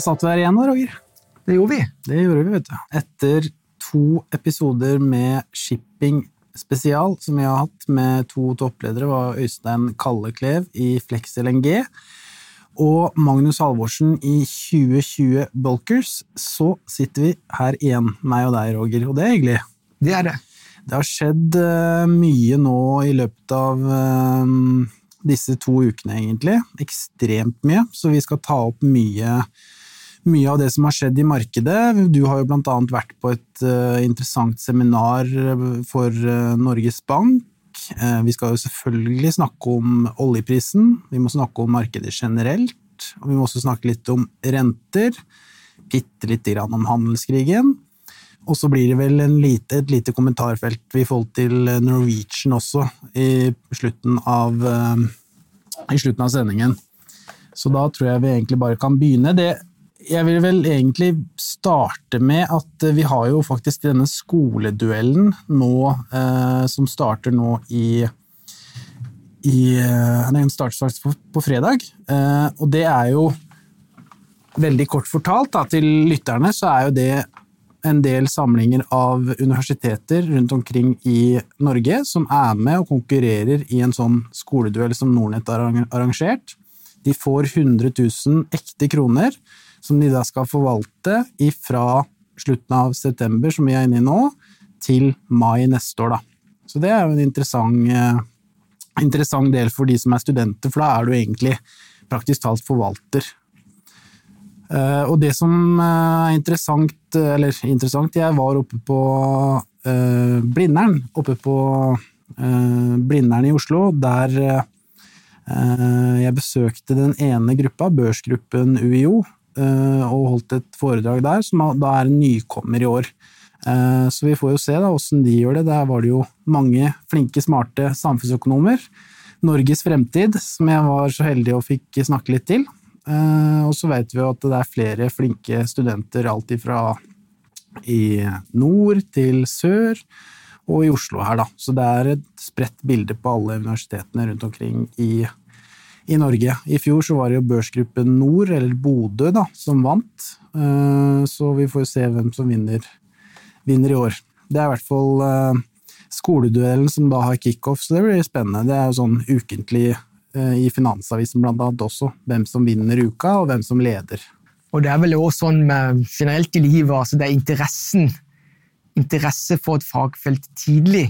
Da satt vi her igjen da, Roger. Det gjorde vi. Det gjorde vi, vet du. Etter to episoder med shipping spesial som vi har hatt med to toppledere, var Øystein Kalleklev i Flex LNG og Magnus Halvorsen i 2020 Bulkers, så sitter vi her igjen, meg og deg, Roger, og det er hyggelig. Det er det. Det har skjedd uh, mye nå i løpet av uh, disse to ukene, egentlig. Ekstremt mye, så vi skal ta opp mye, mye av det som har skjedd i markedet. Du har jo blant annet vært på et uh, interessant seminar for Norges Bank. Vi skal jo selvfølgelig snakke om oljeprisen, vi må snakke om markedet generelt, og vi må også snakke litt om renter, bitte lite grann om handelskrigen. Og så blir det vel lite, et lite kommentarfelt i forhold til Norwegian også, i slutten av, i slutten av sendingen. Så da tror jeg vi egentlig bare kan begynne. Det, jeg vil vel egentlig starte med at vi har jo faktisk denne skoleduellen nå, eh, som starter nå i, i Den starter på, på, fredag, eh, og det er jo Veldig kort fortalt da, til lytterne, så er jo det en del samlinger av universiteter rundt omkring i Norge som er med og konkurrerer i en sånn skoleduell som Nordnett har arrangert. De får 100 000 ekte kroner som de da skal forvalte fra slutten av september, som vi er inne i nå, til mai neste år. Da. Så det er jo en interessant, eh, interessant del for de som er studenter, for da er du egentlig praktisk talt forvalter. Uh, og det som er interessant, eller interessant Jeg var oppe på Blindern, oppe på Blindern i Oslo, der jeg besøkte den ene gruppa, børsgruppen UiO, Eh, og holdt et foredrag der, som da er en nykommer i år. Eh, så vi får jo se da åssen de gjør det. Der var det jo mange flinke, smarte samfunnsøkonomer. Norges fremtid, som jeg var så heldig og fikk snakke litt til. Eh, og så vet vi jo at det er flere flinke studenter, alt ifra i nord til sør, og i Oslo her, da. Så det er et spredt bilde på alle universitetene rundt omkring i i Norge. I fjor så var det jo Børsgruppen Nord, eller Bodø, da, som vant. Eh, så vi får se hvem som vinner, vinner i år. Det er i hvert fall eh, skoleduellen som da har kickoff, så det blir spennende. Det er jo sånn ukentlig eh, i Finansavisen blant annet også, hvem som vinner uka, og hvem som leder. Og det er vel også sånn med generelt i livet, altså det er interessen. Interesse for et fagfelt tidlig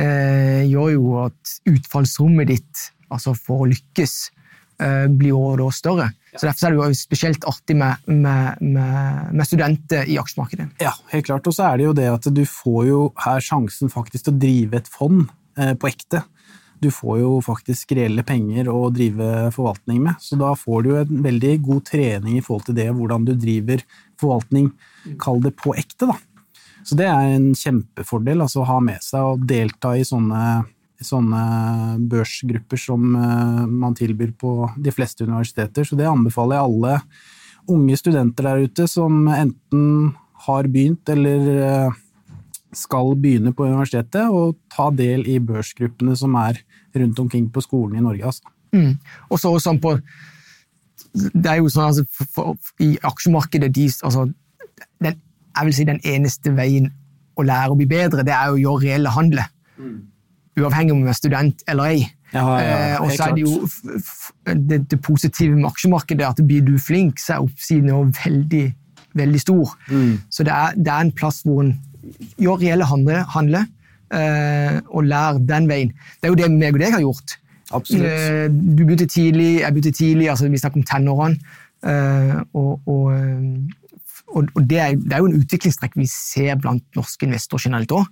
eh, gjør jo at utfallsrommet ditt altså for å lykkes, eh, blir jo da større. Så Derfor er det jo spesielt artig med, med, med, med, studenter i aksjemarkedet. Ja, helt klart. Og så er det jo det at du får jo her sjansen faktisk til å drive et fond eh, på ekte. Du får jo faktisk reelle penger å drive forvaltning med, så da får du jo en veldig god trening i forhold til det, hvordan du driver forvaltning, kall det på ekte, da. Så det er en kjempefordel altså, å ha med seg og delta i sånne sånne børsgrupper som eh, man tilbyr på de fleste universiteter. Så det anbefaler jeg alle unge studenter der ute som enten har begynt eller eh, skal begynne på universitetet, og ta del i børsgruppene som er rundt omkring på skolen i Norge. Altså. Mm. Og så sånn på Det er jo sånn altså, for, for, I aksjemarkedet de, altså, den, Jeg vil si den eneste veien å lære å bli bedre, det er å gjøre reelle handler. Mm uavhengig om du er student eller ei. Ja, ja, ja, eh, og så er det jo det, det, positive med aksjemarkedet at blir du flink, så er oppsiden jo veldig, veldig stor. Mm. Så det er, det er, en plass hvor en gjør reelle handle, handle eh, og lærer den veien. Det er jo det meg og deg har gjort. Absolutt. Eh, du begynte tidlig, jeg begynte tidlig, altså vi snakker om tenårene. Eh, og, og, og, og det, er, det, er, jo en utviklingstrekk vi ser blant norske investorer generelt òg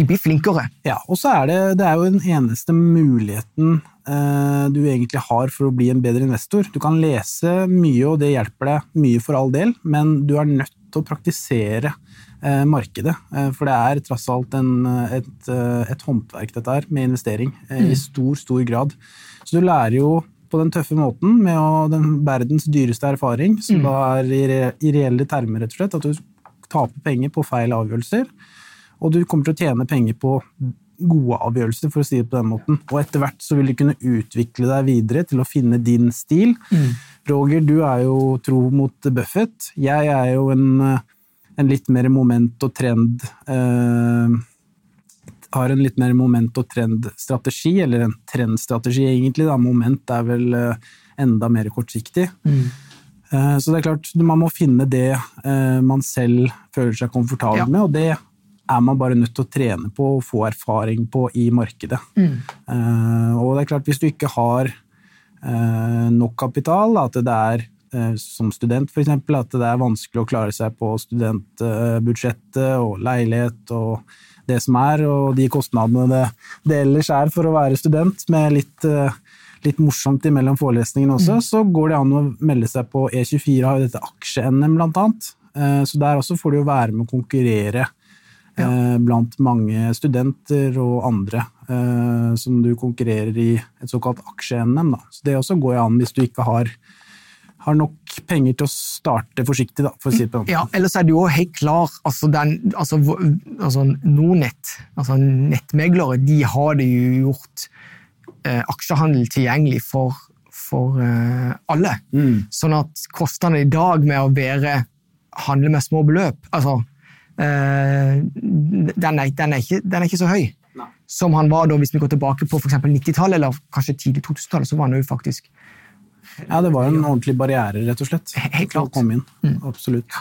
de blir flinkere. Ja, og så er det, det er jo den eneste muligheten eh, du egentlig har for å bli en bedre investor. Du kan lese mye, og det hjelper deg mye for all del, men du er nødt til å praktisere eh, markedet. Eh, for det er tross alt en, et, eh, et, håndverk, dette her, med investering, eh, mm. i stor, stor grad. Så du lærer jo på den tøffe måten, med å, den verdens dyreste erfaring, som mm. da er i, re, i reelle termer, rett og slett, at du taper penger på feil avgjørelser og du kommer til å tjene penger på gode avgjørelser, for å si det på den måten. Og etter hvert så vil du kunne utvikle deg videre til å finne din stil. Mm. Roger, du er jo tro mot Buffett. Jeg er jo en, en litt mer moment- og trend eh, Har en litt mer moment- og trend-strategi, eller en trendstrategi egentlig. Da. Moment er vel eh, enda mer kortsiktig. Mm. Eh, så det er klart, man må finne det eh, man selv føler seg komfortabel ja. med, og det er man bare nødt til å trene på og få erfaring på i markedet. Mm. Uh, og det er klart, hvis du ikke har uh, nok kapital, at det er uh, som student f.eks., at det er vanskelig å klare seg på studentbudsjettet og leilighet og det som er, og de kostnadene det, det ellers er for å være student, med litt, litt morsomt imellom forelesningene også, mm. så går det an å melde seg på E24, har jo dette aksje-NM blant annet. Så der også får du jo være med å konkurrere ja. Eh, blant mange studenter og andre eh, som du konkurrerer i et såkalt aksje-NM. Så det også går an hvis du ikke har, har nok penger til å starte forsiktig, da, for å si det på Ja, ellers er det jo helt klar altså, den, altså, altså Nordnett, altså nettmeglere, de har det jo gjort eh, aksjehandel tilgjengelig for, for eh, alle. Mm. Sånn at kostnadene i dag med å være handle med små beløp altså den er, den, er ikke, den er, ikke, så høy Nei. som han var da, hvis vi går tilbake på 90-tallet eller kanskje tidlig 2000-tallet. så var han jo faktisk... Ja, det var en ordentlig barriere, rett og slett. Helt klart. Å komme inn. Mm. Absolutt.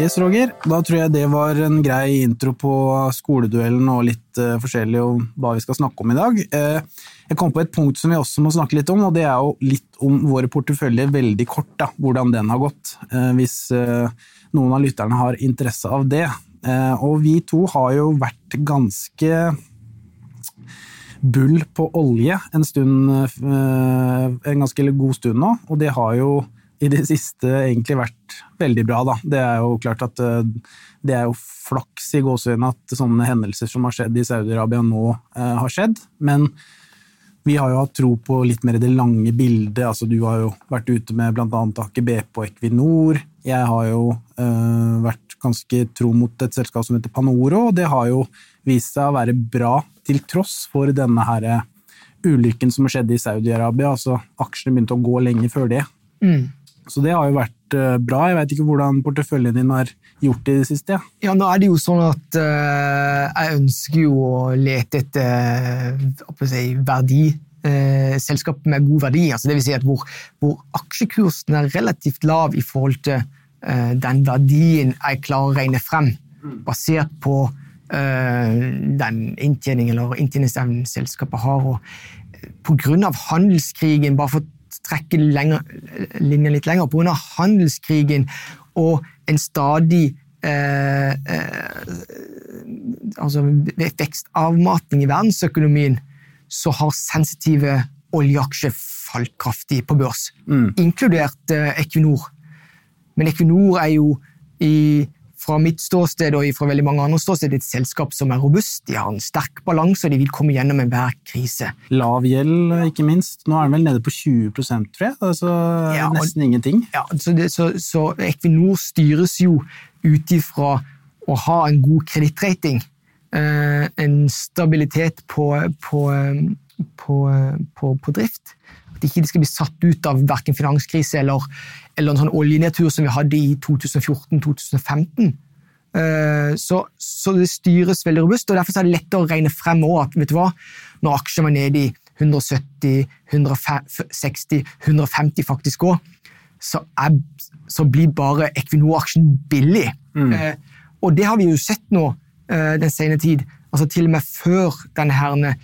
Yes, Roger. Da tror jeg det var en grei intro på skoleduellen og litt uh, forskjellig om hva vi skal snakke om i dag. Uh, jeg kom på et punkt som vi også må snakke litt om, og det er jo litt om våre porteføljer veldig kort. da, Hvordan den har gått. Uh, hvis noen av lytterne har interesse av det. Eh, og vi to har jo vært ganske bull på olje en stund, eh, en ganske god stund nå, og det har jo i det siste egentlig vært veldig bra, da. Det er jo klart at eh, det er jo flaks i gåseøynene at sånne hendelser som har skjedd i Saudi-Arabia nå, har skjedd, men vi har jo hatt tro på litt mer det lange bildet. altså Du har jo vært ute med bl.a. Aker BP og Equinor. Jeg har jo øh, vært ganske tro mot et selskap som heter Panoro, og det har jo vist seg å være bra til tross for denne her eh, ulykken som skjedde i Saudi-Arabia. altså Aksjene begynte å gå lenge før det. Mm. Så det har jo vært øh, bra. Jeg veit ikke hvordan porteføljen din har gjort det i det siste? Ja. ja, nå er det jo sånn at uh, jeg ønsker jo å lete etter uh, verdi eh, selskap med god verdi. Altså det vil si at hvor, hvor, aksjekursen er relativt lav i forhold til eh, den verdien jeg klarer å regne frem, basert på eh, den inntjening eller inntjeningsevnen selskapet har. Og på grunn av handelskrigen, bare for å trekke lenger, linjen litt lenger, av handelskrigen og en stadig eh, eh, altså vekstavmatning i verdensøkonomien, så har sensitive oljeaksjer falt kraftig på børs, mm. inkludert eh, Equinor. Men Equinor er jo i, fra mitt ståsted og fra veldig mange andre ståsted et selskap som er robust. De har en sterk balanse, og de vil komme gjennom enhver krise. Lav gjeld, ikke minst. Nå er den vel nede på 20 tror jeg. Altså ja, nesten ingenting. Ja, så, det, så, så Equinor styres jo ut ifra å ha en god kredittrating. Eh, en stabilitet på, på, på, på, drift. At ikke de skal bli satt ut av verken finanskrise eller, eller en sånn oljenedtur som vi hadde i 2014-2015. Eh, så, så, det styres veldig robust, og derfor er det lettere å regne frem at vet du hva, når aksjene var nede i 170, 160, 150 faktisk òg, så, så, blir bare Equinor-aksjen billig. Mm. Eh, og det har vi jo sett nå Eh, den senere tid. Altså Til og med før denne, herne,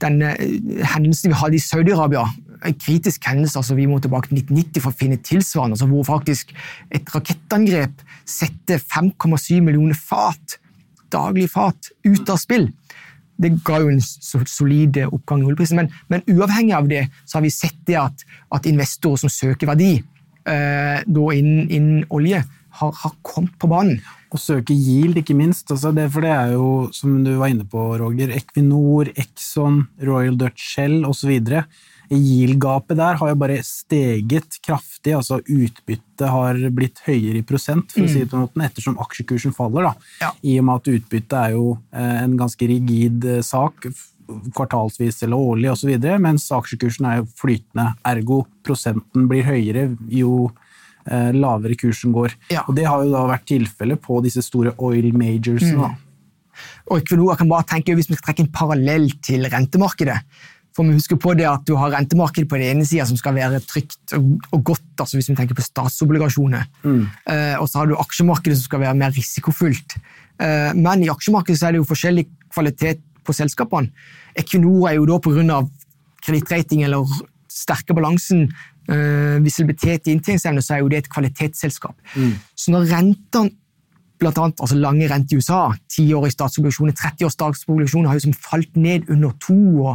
denne eh, hendelsen vi hadde i Saudi-Arabia. En kritisk hendelse. altså Vi må tilbake til 1990 for å finne tilsvarende. altså Hvor faktisk et rakettangrep setter 5,7 millioner fat, daglig fat, ut av spill. Det ga jo en solid oppgang i oljeprisen. Men, men, uavhengig av det så har vi sett det at, at investorer som søker verdi eh, innen, innen olje, har, har kommet på banen. Og søke yield, ikke minst. Altså det, for det er jo, som du var inne på, Roger, Equinor, Exxon, Royal Dutch Shell osv. Yield-gapet der har jo bare steget kraftig, altså utbyttet har blitt høyere i prosent, for å si det på måten, ettersom aksjekursen faller. da. Ja. I og med at utbyttet er jo eh, en ganske rigid eh, sak kvartalsvis eller årlig osv., mens aksjekursen er jo flytende. Ergo prosenten blir høyere jo lavere kursen går. Ja. Og Det har jo da vært tilfellet på disse store oil majorsene. Mm. Og Equinor kan bare tenke, Hvis vi skal trekke en parallell til rentemarkedet for vi husker på det at Du har rentemarkedet på den ene sida som skal være trygt og, godt, altså hvis vi tenker på statsobligasjoner. Eh, og så har du aksjemarkedet som skal være mer risikofullt. Eh, men i aksjemarkedet så er det jo forskjellig kvalitet på selskapene. Equinor er jo da pga. kredittrating eller sterke balansen, eh, visibilitet i inntjeningsevne, så er jo det et kvalitetsselskap. Så når rentene blant annet altså lange renter i USA, 10 år i statsobligasjoner, 30 års statsobligasjoner har jo som falt ned under to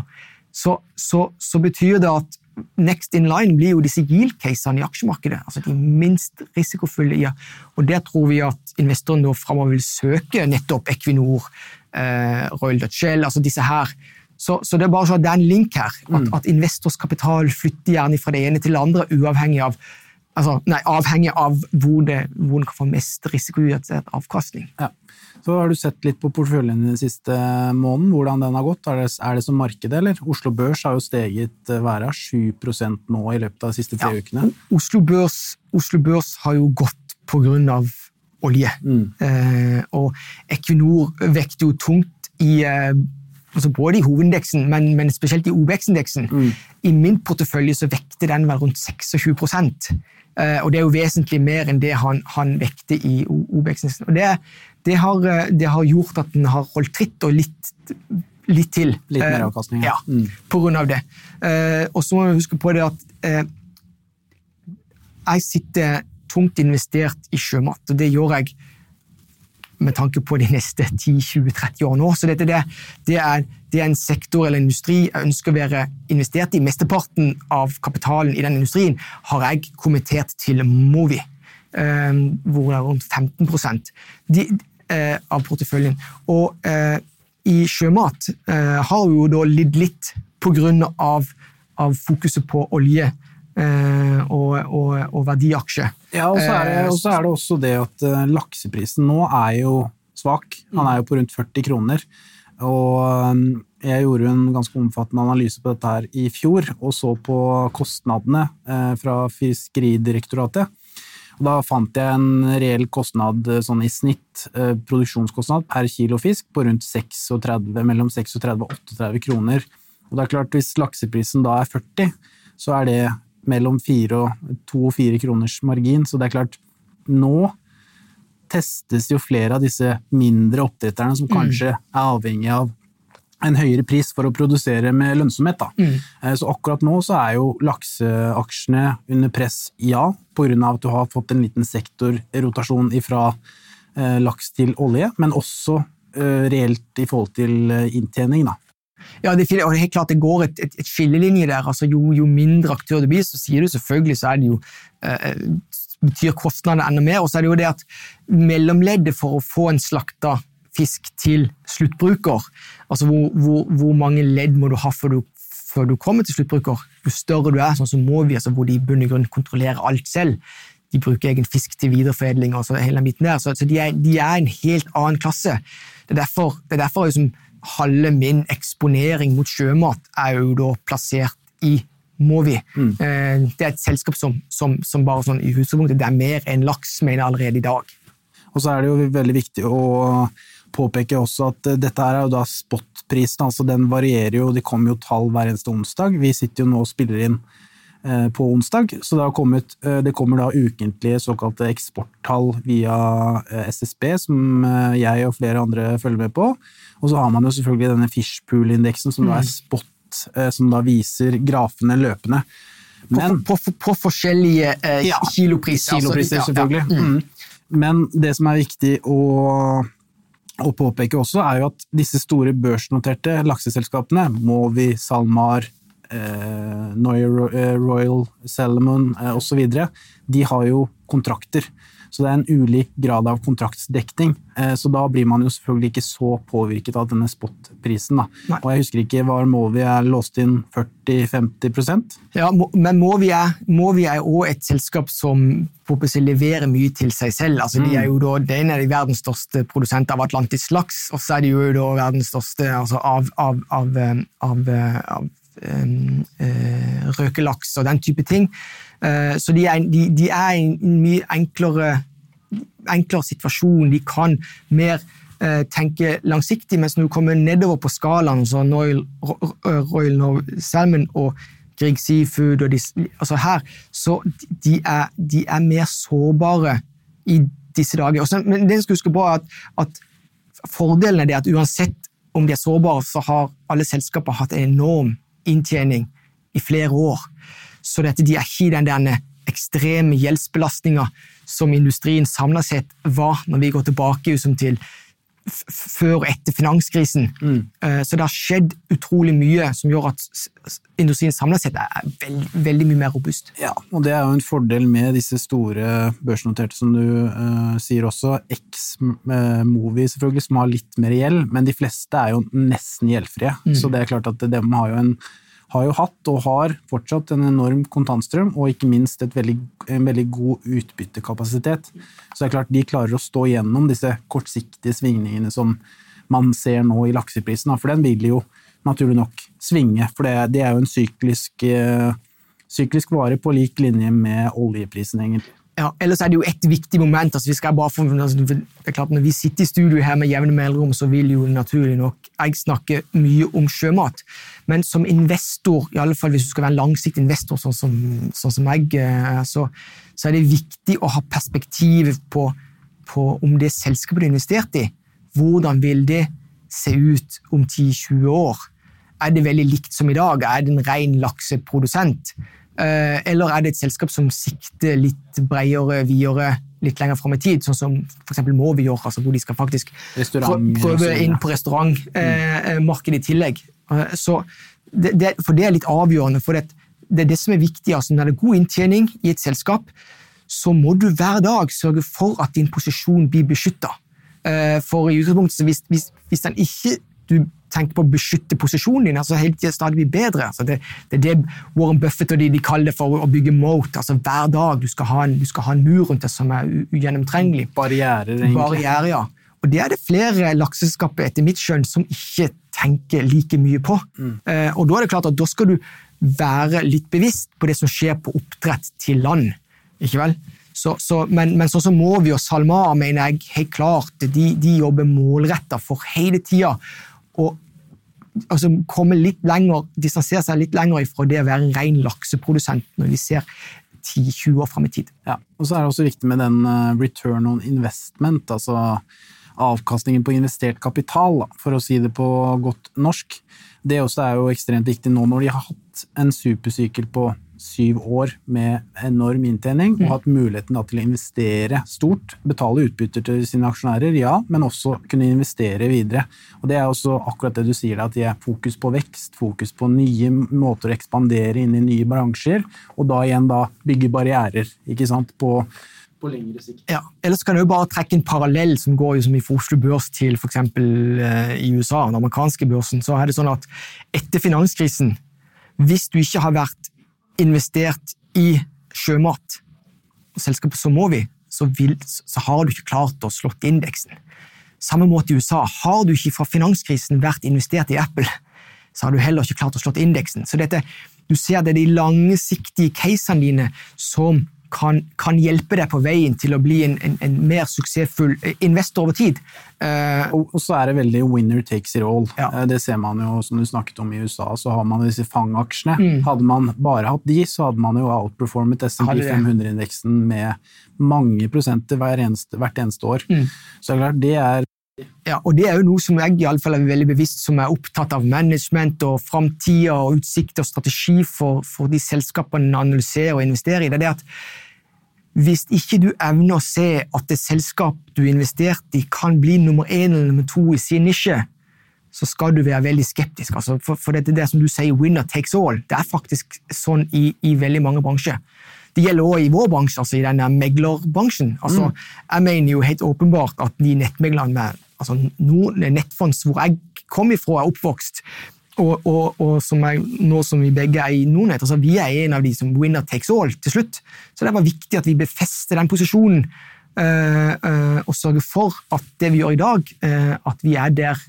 så, så, så betyr det at next in line blir jo disse yield-casene i aksjemarkedet. altså De minst risikofulle. Ja. og Der tror vi at investorene framover vil søke nettopp Equinor, eh, Royal Dutch Shell, altså disse her. Så, så det er bare så at det er en link her. At, at investors kapital flytter gjerne fra det ene til det andre, uavhengig av altså, nei, avhengig av hvor, det, hvor den kan få mest risikoutsatt avkastning. Ja. Så har du sett litt på porteføljen den siste måneden, hvordan den har gått. Er det, er det som markedet, eller? Oslo Børs har jo steget været hva er 7 nå i løpet av de siste tre Ja. ukene. Oslo Børs, Oslo Børs har jo gått på grunn av olje. Eh, og Equinor vekter jo tungt i eh, altså både i hovedindeksen, men, men spesielt i OBX-indeksen. I min portefølje så vekter den vel rundt 26 eh, og det er jo vesentlig mer enn det han, han vekter i OBX-indeksen. Og det, det, har, eh, det har gjort at den har holdt tritt og litt, litt til. Litt mer Eh, avkastning, Ja. Mm. på grunn av det. Og så må vi huske på det at jeg sitter tungt investert i sjømat, og det gjør jeg med tanke på de neste 10-20-30 år nå. Så dette det, det, er, det er en sektor eller industri jeg ønsker å være investert i. Mesteparten av kapitalen i den industrien har jeg kommentert til Movi, eh, hvor det er rundt 15 de, eh, av porteføljen. Og eh, i sjømat eh, har vi jo da lidd litt på grunn av, av fokuset på olje og, og, og verdiaksje. Ja, og så er, det, Eh, og så er det også det at eh, lakseprisen nå er jo svak. Han er jo på rundt 40 kroner. Og eh, jeg gjorde en ganske omfattende analyse på dette her i fjor, og så på kostnadene eh, fra Fiskeridirektoratet. Og da fant jeg en reell kostnad eh, sånn i snitt, eh, produksjonskostnad per kilo fisk, på rundt 36, mellom 36 og 38 kroner. Og det er klart, hvis lakseprisen da er 40, så er det mellom fire og 2 og 4 kroners margin. Så det er klart, nå testes jo flere av disse mindre oppdretterne som kanskje er avhengig av en høyere pris for å produsere med lønnsomhet. Da. Eh, Så akkurat nå så er jo lakseaksjene under press, ja, pga. at du har fått en liten sektorrotasjon fra laks til olje, men også eh, reelt i forhold til eh, inntjening. Da. Ja, det, og det er helt klart det går et, et, et skillelinje der. altså jo, jo mindre aktør det blir, så sier du selvfølgelig så er det jo eh, betyr kostnadene enda mer. Og så er det jo det at mellomleddet for å få en slakta fisk til sluttbruker, altså hvor, hvor, hvor mange ledd må du ha før du, før du kommer til sluttbruker? Jo større du er, sånn som Movi, altså hvor de i bunn og grunn kontrollerer alt selv. De bruker egen fisk til videreforedling og så hele den biten der, så, så de, er, de er en helt annen klasse. Det er derfor, det er derfor liksom, halve min eksponering mot sjømat er jo da plassert i Movi. Mm. Det er et selskap som, som, som bare sånn i utgangspunktet det er mer enn laks, mener jeg allerede i dag. Og så er det jo veldig viktig å påpeke også at eh, dette er jo da spotprisen, altså den varierer jo, det kommer jo tall hver eneste onsdag. Vi sitter jo nå og spiller inn eh, på onsdag, så det, har kommet, eh, det kommer da ukentlige såkalte eksporttall via eh, SSB, som eh, jeg og flere andre følger med på. Og så har man jo selvfølgelig denne Fishpool-indeksen, som da er spot, eh, som da viser grafene løpende. Men, på, på, på forskjellige eh, Ja, kilopriser. Kilopriser, ja, selvfølgelig. Ja. Mm. Mm. Men det som er viktig å, å påpeke også, er jo at disse store børsnoterte lakseselskapene, Mowi, SalMar, eh, eh, Royal Salomon eh, osv., de har jo kontrakter. Så det er en ulik grad av kontraktsdekning. Eh, så da blir man jo selvfølgelig ikke så påvirket av denne spot-prisen. Og jeg husker ikke, var Movi er låst inn 40-50% Ja, men Movi er, Movi er også et selskap som leverer mye til seg selv. Altså, mm. de er jo da, det er en av de verdens største produsenter av atlantisk laks, og så er de jo da verdens største altså, av, av, av, av, av um, uh, røkelaks og den type ting. Uh, så de er, de, de er i en mye enklere, enklere situasjon. De kan mer tenke langsiktig, mens når du kommer nedover på skalaen, så Royal, Royal Salmon og Grieg Seafood og de, altså her, så de er, de er, mer sårbare i disse dager. Også, men det skal huske på at, at Fordelen er at uansett om de er sårbare, så har alle selskaper hatt en enorm inntjening i flere år. Så dette, de er ikke i den der ekstreme gjeldsbelastninga som industrien samla sett var når vi går tilbake til før og etter finanskrisen. Mm. Eh, så det har skjedd utrolig mye som gjør at industrien samla sett er veld, veldig mye mer robust. Ja, og det er jo en fordel med disse store børsnoterte, som du uh, sier også. X-Movie, selvfølgelig, som har litt mer gjeld, men de fleste er jo nesten gjeldfrie. Mm. Så det er klart at de har jo en har jo hatt og har fortsatt en enorm kontantstrøm, og ikke minst veldig, en veldig god utbyttekapasitet. Så det er klart de klarer å stå gjennom disse kortsiktige svingningene som man ser nå i lakseprisen, for den vil jo naturlig nok svinge. For det, det er jo en syklisk, uh, syklisk vare på lik linje med oljeprisen, egentlig. Ja, ellers er det jo et viktig moment. Altså vi skal bare få, altså det er klart Når vi sitter i studio her med jevne mellomrom, så vil jo naturlig nok jeg snakke mye om sjømat. Men som investor, i alle fall hvis du skal være en langsiktig investor sånn som, sånn som jeg, eh, så, så, er det viktig å ha perspektiv på, på om det selskapet du har investert i, hvordan vil det se ut om 10-20 år? Er det veldig likt som i dag? Er det en ren lakseprodusent? Eh, eller er det et selskap som sikter litt bredere, videre, litt lenger fram i tid, sånn som f.eks. Movi gjør, altså hvor de skal faktisk prøve inn på restaurantmarkedet i tillegg. Eh, så det, det, for det er litt avgjørende. for det, det er det som er viktig. altså Når det er god inntjening i et selskap, så må du hver dag sørge for at din posisjon blir beskytta. Eh, for i utgangspunktet, hvis, hvis, hvis den ikke du tenker på å beskytte posisjonen din, altså hele tiden stadig bli bedre. Altså det, det, er det Warren Buffett og de, de kaller det for å bygge moat. altså Hver dag du skal ha en, skal ha en mur rundt deg som er ugjennomtrengelig. Barrierer, egentlig. Barriere, ja. Og Det er det flere lakseselskaper etter mitt skjønn som ikke tenker like mye på. Mm. Eh, og Da er det klart at da skal du være litt bevisst på det som skjer på oppdrett til land. ikke vel? Så, så, men, men sånn som Movi og SalMar mener jeg helt klart, de, de jobber målretta for hele tida og altså, komme litt lenger, distansere seg litt lenger ifra det å være en ren lakseprodusent når de ser 10-20 år fram i tid. Ja, og så er det også viktig med den eh, return on investment, altså avkastningen på investert kapital, for å si det på godt norsk. Det også er jo ekstremt viktig nå når de har hatt en supersykkel på syv år med enorm inntjening, og mm. hatt muligheten til å investere stort. Betale utbytter til sine aksjonærer, ja, men også kunne investere videre. Og Det er også akkurat det du sier, at de er fokus på vekst, fokus på nye måter å ekspandere inn i nye bransjer, og da igjen da bygge barrierer ikke sant, på på lengre sikt. Ja, Ellers kan du bare trekke en parallell som går som i Oslo Børs til f.eks. Eh, i USA, den amerikanske børsen. så er det sånn at Etter finanskrisen, hvis du ikke har vært investert i sjømat, selskapet så må vi, så, vil, så har du ikke klart å slått indeksen. Samme måte i USA. Har du ikke fra finanskrisen vært investert i Apple, så har du heller ikke klart å slått indeksen. Så dette, du ser det er de langsiktige casene dine som kan, kan, hjelpe deg på veien til å bli en, en, en mer suksessfull investor over tid. Uh, og, så er det veldig winner takes it all. Ja. Uh, det ser man jo, som du snakket om i USA, så har man disse fangaksjene. Mm. Hadde man bare hatt de, så hadde man jo outperformet SMP 500-indeksen med mange prosenter hver eneste, hvert eneste år. Mm. Så det er klart, det er ja, og Det er jo noe som jeg i alle fall er veldig bevisst som er opptatt av management og framtida og utsikt og strategi for, for de selskapene man analyserer og investerer i. Det er det at hvis ikke du evner å se at det selskap du investerte i, kan bli nummer én eller nummer to i sin nisje, så skal du være veldig skeptisk. Altså, for, for det, det som du sier, winner takes all. Det er faktisk sånn i, i veldig mange bransjer. Det gjelder også i vår bransje, altså i denne meglerbransjen. Altså, Mm. Jeg mener jo helt åpenbart at de nettmeglerne med altså, noen nettfonds hvor jeg kom ifra, er oppvokst, og, og, og som jeg, nå som vi begge er i Nordnett, altså vi er en av de som winner takes all til slutt. Så det var viktig at vi befester den posisjonen øh, øh, og sørger for at det vi gjør i dag, øh, at vi er der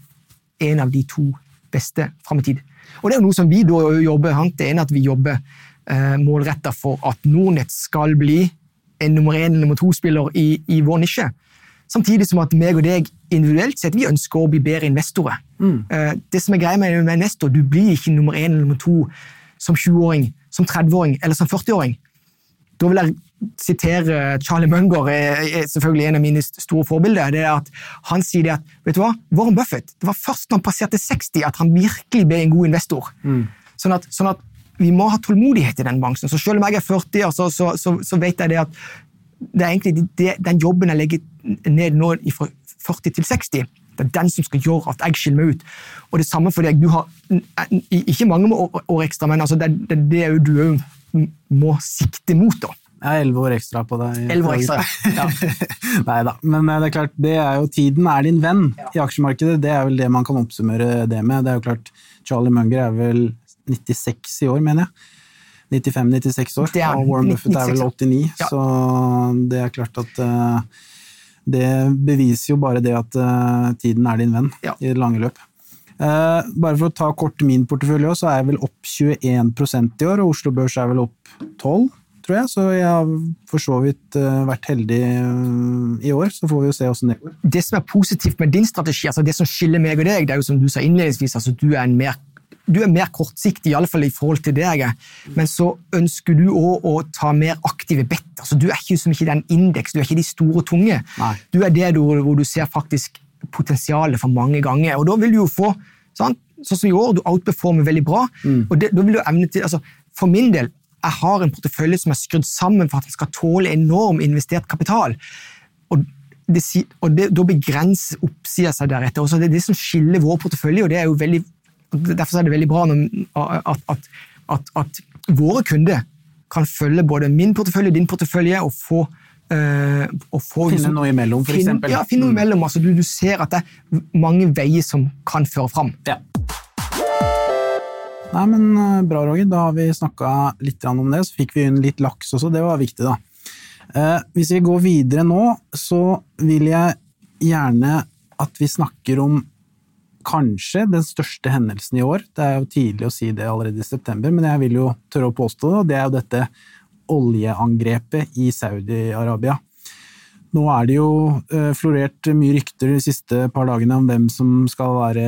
en av de to beste fram i tid. Og det er jo noe som vi da jobber hant det ene at vi jobber eh, målretta for at Nordnett skal bli en nummer én nummer to-spiller i, i vår nisje. Samtidig som at meg og deg individuelt sett vi ønsker å bli bedre investorer. Mm. det som er greia med, en investor, Du blir ikke nummer én eller nummer to som 20-åring, som 30-åring eller som 40-åring. Da vil jeg sitere Charlie Munger, eh, er selvfølgelig en av mine store forbilder. det er at Han sier det at vet du hva, Warren Buffett, det var først når han passerte 60 at han virkelig ble en god investor. Sånn, at, sånn at vi må ha tålmodighet i den bransjen. Så selv om jeg er 40, så, så, så, så vet jeg det at det er egentlig det, den jobben jeg legger ned nå fra 40 til 60, det er den som skal gjøre at jeg skiller meg ut. Og det samme for deg. Du har ikke mange år, år ekstra, men altså det, det, det er jo du òg må sikte mot. da. Jeg har elleve år ekstra på deg. 11 år ekstra, ja. Nei da, men eh, det er klart, det er jo tiden er din venn i aksjemarkedet. Det er vel det man kan oppsummere det med. Det er jo klart, Charlie Munger er vel 96 i år, mener jeg. 95-96 år, er og Warren Buffett er vel 89, ja. så det er klart at eh, det beviser jo bare det at eh, tiden er din venn Ja. i det lange løp. Eh, bare for å ta kort min portefølje, også, så er jeg vel opp 21% i år, og Oslo Børs er vel opp 12 tror jeg, så jeg har for så vidt eh, vært heldig i år. Så får vi jo se åssen det går. det som er positivt med din strategi, altså det som skiller meg og deg, det er jo som du sa innledningsvis, altså du er, en mer, du er mer kortsiktig, i alle fall i forhold til er. Men så ønsker du òg å ta mer aktive bet. Altså, du er ikke som ikke den indeks, du er ikke de store tunge. Nei. Du er det du, hvor du ser faktisk potensialet for mange ganger. Og da vil du jo få, sant? sånn som i år, du outperformer veldig bra. og det, da vil du evne til, altså For min del, jeg har en portefølje som er skrudd sammen for at den skal tåle enorm investert kapital. Og, det, og det, da begrenser oppsida seg deretter. Også det er det som skiller vår portefølje, og det er jo veldig, derfor er det veldig bra at, at, at, at våre kunder kan følge både min portefølje din portefølje og få Uh, og få Finne noe imellom, for eksempel. Ja, finne noe imellom. Altså, du, du ser at det er mange veier som kan føre fram. Ja. Nei, men eh, bra, Roger. Da har vi snakka litt om det. Så fikk vi inn litt laks også, det var viktig, da. Uh, hvis vi går videre nå, så vil jeg gjerne at vi snakker om kanskje den største hendelsen i år. Det er jo tidlig å si det allerede i september, men jeg vil jo tørre å påstå det, og det er jo dette oljeangrepet i Saudi-Arabia. Nå er det jo eh, florert mye rykter de siste par dagene om hvem som skal være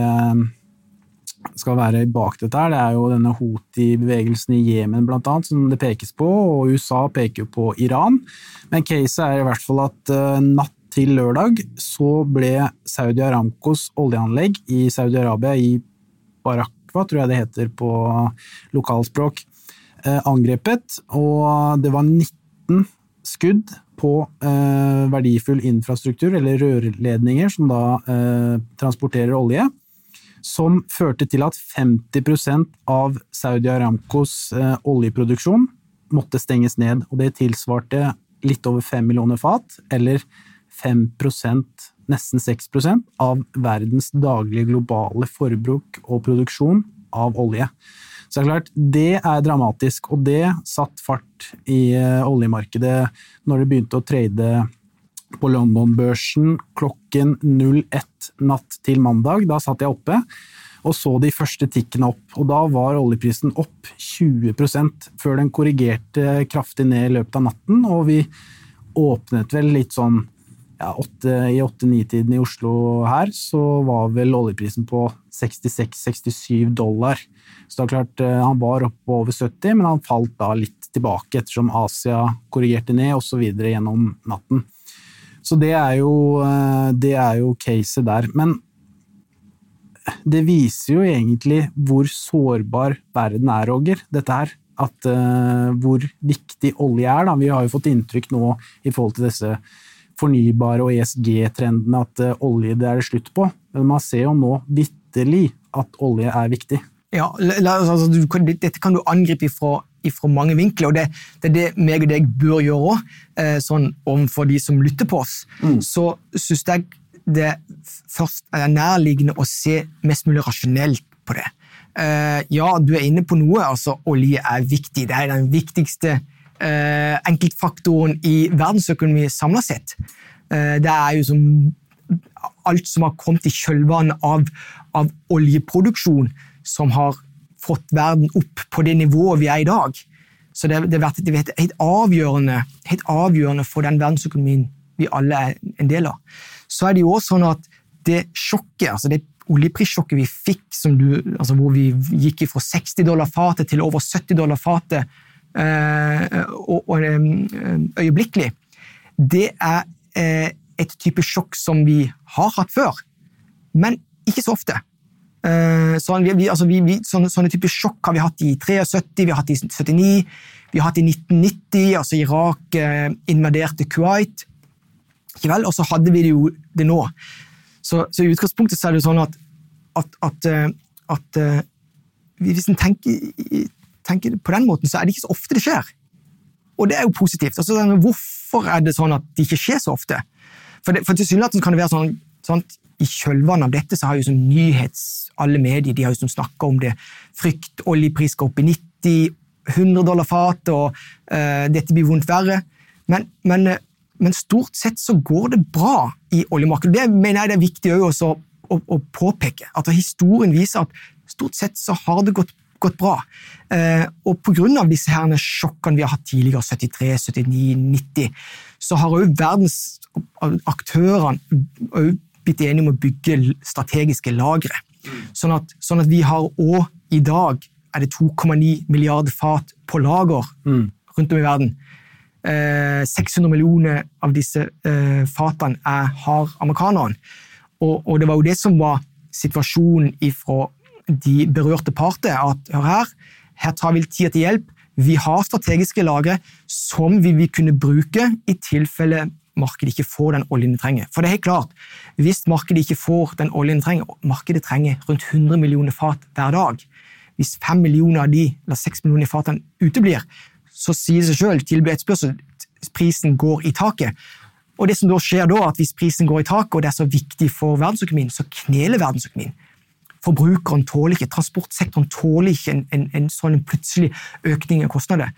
skal være bak dette her. Det er jo denne Houthi-bevegelsen i Jemen blant annet, som det pekes på, og USA peker jo på Iran. Men caset er i hvert fall at eh, natt til lørdag så ble Saudi Aramcos oljeanlegg i Saudi-Arabia, i Barakwa, tror jeg det heter på lokalspråk, eh, angrepet, og det var 19 skudd på eh, verdifull infrastruktur, eller rørledninger, som da eh, transporterer olje som førte til at 50% av Saudi Aramcos oljeproduksjon måtte stenges ned, og det tilsvarte litt over 5 millioner fat, eller 5% nesten 6% av verdens daglige globale forbruk og produksjon av olje. Så det er klart, det er dramatisk, og det satt fart i eh, oljemarkedet når det begynte å trade på London-børsen klokken 01 natt til mandag. Da satt jeg oppe og så de første tikkene opp, og da var oljeprisen opp 20% før den korrigerte kraftig ned i løpet av natten, og vi åpnet vel litt sånn ja, 8, I åtte-ni-tiden i Oslo her, så var vel oljeprisen på 66-67 dollar. Så det er klart, eh, han var oppe over 70, men han falt da litt tilbake ettersom Asia korrigerte ned, osv. gjennom natten. Så det er jo, eh, jo caset der. Men det viser jo egentlig hvor sårbar verden er, Roger, dette her. At uh, hvor viktig olje er. Da. Vi har jo fått inntrykk nå i forhold til disse fornybare og ESG-trendene at uh, olje det er det slutt på. Men man ser jo nå vitterlig at olje er viktig. Ja, altså, du, Dette kan du angripe ifra, ifra mange vinkler, og det, det, er det meg og deg bør gjøre òg, eh, sånn overfor de som lytter på oss. Mm. Så syns jeg det først er nærliggende å se mest mulig rasjonelt på det. Eh, ja, du er inne på noe. altså Olje er viktig. Det er den viktigste eh, enkeltfaktoren i verdensøkonomien samla sett. Eh, det er jo som alt som har kommet i kjølvannet av, av oljeproduksjon, som har fått verden opp på det nivået vi er i dag. Så det, det, det er helt avgjørende, helt avgjørende for den verdensøkonomien vi alle er en del av. Så er det jo også sånn at det sjokket, altså det oljeprissjokket vi fikk, du, altså hvor vi gikk fra 60 dollar fatet til over 70 dollar fatet øyeblikkelig, det er øh, et type sjokk som vi har hatt før, men ikke så ofte. Eh, så vi, vi, altså vi, sånne, sånne typer sjokk har vi hatt i 73, vi har hatt i 79, vi har hatt i 1990, altså Irak eh, invaderte Kuwait. Ikke vel? Og så hadde vi det jo det nå. Så, så i utgangspunktet så er det jo sånn at, at, at, eh, at hvis en tenker, tenker, på den måten, så er det ikke så ofte det skjer. Og det er jo positivt. Altså, hvorfor er det sånn at det ikke skjer så ofte? For, det, for tilsynelatende kan det være sånn, sånn i kjølvannet av dette så har jo sånn nyhets alle medier de har jo snakka om det. Frykt, oljepris går opp i 90, 100 dollar fatet, og uh, dette blir vondt verre. Men, men, uh, men, stort sett så går det bra i oljemarkedet. Det mener jeg det er viktig også å, å, å påpeke. At historien viser at stort sett så har det gått, gått bra. Eh, og pga. disse herne sjokkene vi har hatt tidligere, 73, 79, 90, så har òg verdensaktørene blitt enige om å bygge strategiske lagre. Sånn at, sånn at vi har òg i dag er det 2,9 milliarder fat på lager mm. rundt om i verden. Eh, 600 millioner av disse eh, fatene er, har amerikanerne. Og, og, det var jo det som var situasjonen fra de berørte parter. At hør her, her tar vi tida til hjelp. Vi har strategiske lagre som vi vil kunne bruke i tilfelle markedet ikke får den oljen det trenger. For det er helt klart, hvis markedet ikke får den oljen det trenger, markedet trenger rundt 100 millioner fat hver dag. Hvis 5 millioner av de, eller 6 millioner fatene uteblir, så sier det seg selv, tilbud etterspørsel, prisen går i taket. Og det som da skjer da, at Hvis prisen går i taket, og det er så viktig for verdensøkonomien, så kneler verdensøkonomien. Forbrukeren tåler ikke, transportsektoren tåler ikke en, en, en sånn plutselig økning i kostnader.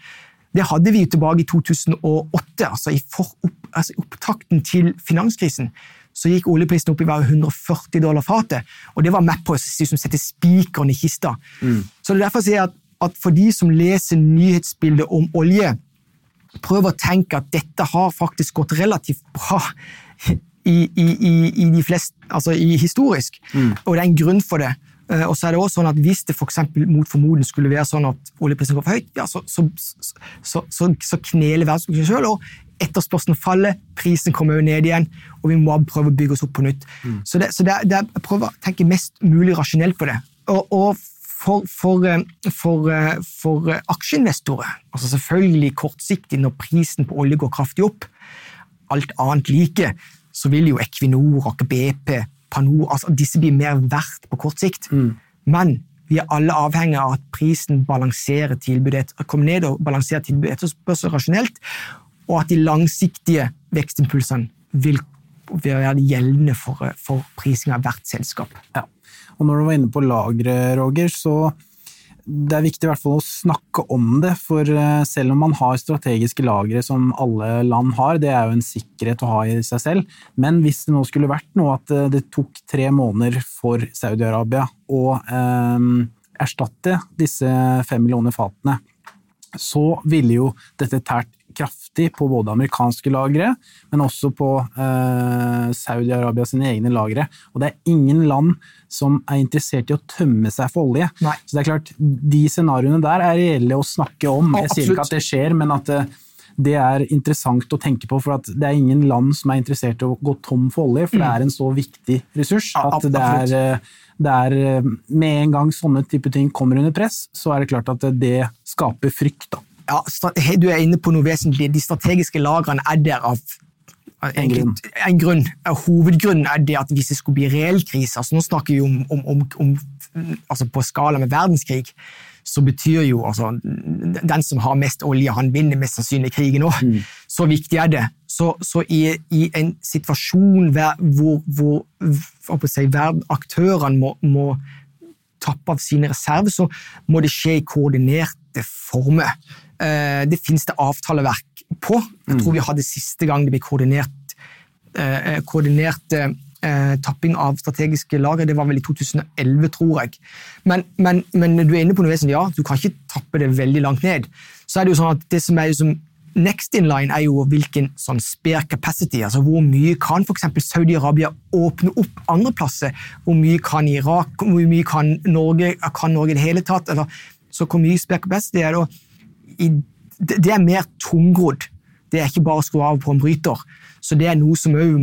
Det hadde vi tilbake i 2008, altså i opp, altså opptakten til finanskrisen. Så gikk oljeprisen opp i hver 140 dollar fatet, og det var med på å sette spikeren i kista. Mm. Så det er derfor jeg sier at, at for de som leser nyhetsbildet om olje, prøv å tenke at dette har faktisk gått relativt bra i, i, i, i de fleste, altså i historisk, mm. og det er en grunn for det. Eh, og så er det også sånn at Hvis det for mot formoden skulle være sånn at oljeprisen går for høyt, ja, så, så, så, så, kneler verdensøkonomien selv, og etterspørselen faller, prisen kommer jo ned igjen, og vi må prøve å bygge oss opp på nytt. Mm. Så, det, så det, det, jeg prøver å tenke mest mulig rasjonelt på det. Og, og for, for, eh, for, eh, for, aksjeinvestorer, altså selvfølgelig kortsiktig når prisen på olje går kraftig opp, alt annet like, så vil jo Equinor, Aker BP, Panor, altså disse blir mer verdt på kort sikt. Mm. Men vi er alle avhengig av at prisen balanserer tilbudet, kommer ned og balanserer tilbudet etterspørsel rasjonelt, og at de langsiktige vekstimpulsene vil være gjeldende for, for prising av hvert selskap. Ja. Og når du var inne på lagre, Roger, så det er viktig i hvert fall å snakke om det, for eh, selv om man har strategiske lagre som alle land har, det er jo en sikkerhet å ha i seg selv, men hvis det nå skulle vært noe at eh, det tok tre måneder for Saudi-Arabia å eh, erstatte disse fem millioner fatene, så ville jo dette tært kraftig på både amerikanske lagre, men også på eh, Saudi-Arabia sine egne lagre. Og det er ingen land som er interessert i å tømme seg for olje. Nei. Så det er klart, de scenarioene der er reelle å snakke om. Jeg sier ikke at det skjer, men at det, eh, det er interessant å tenke på, for det er ingen land som er interessert i å gå tom for olje, for det er en så viktig ressurs at det er, eh, det er eh, Med en gang sånne type ting kommer under press, så er det klart at det skaper frykt. da ja, du er inne på noe vesentlig. De strategiske lagrene er der av En grunn. En grunn. Hovedgrunnen er det at hvis det skulle bli reell krise altså Nå snakker vi om, om, om, om altså på skala med verdenskrig, så betyr jo altså Den som har mest olje, han vinner mest sannsynlig krigen òg. Mm. Så viktig er det. Så, så i, i, en situasjon hvor, hvor si, aktørene må, må tappe av sine reserver, så må det skje i koordinerte former. Eh, det finnes det avtaleverk på. Jeg tror vi hadde siste gang det ble koordinert, eh, eh, koordinert tapping av strategiske lagre. Det var vel i 2011, tror jeg. Men, men, men du er inne på noe vesentlig. Ja, du kan ikke tappe det veldig langt ned. Så er det jo sånn at det som er som Next in line er jo hvilken sånn spare capacity, altså hvor mye kan f.eks. Saudi-Arabia åpne opp andre plasser? Hvor mye kan Irak, hvor mye kan Norge, kan Norge i det hele tatt? Eller, så hvor mye spare capacity er det? Det er mer tungrodd. Det er ikke bare å skru av på en bryter. Så det er noe som òg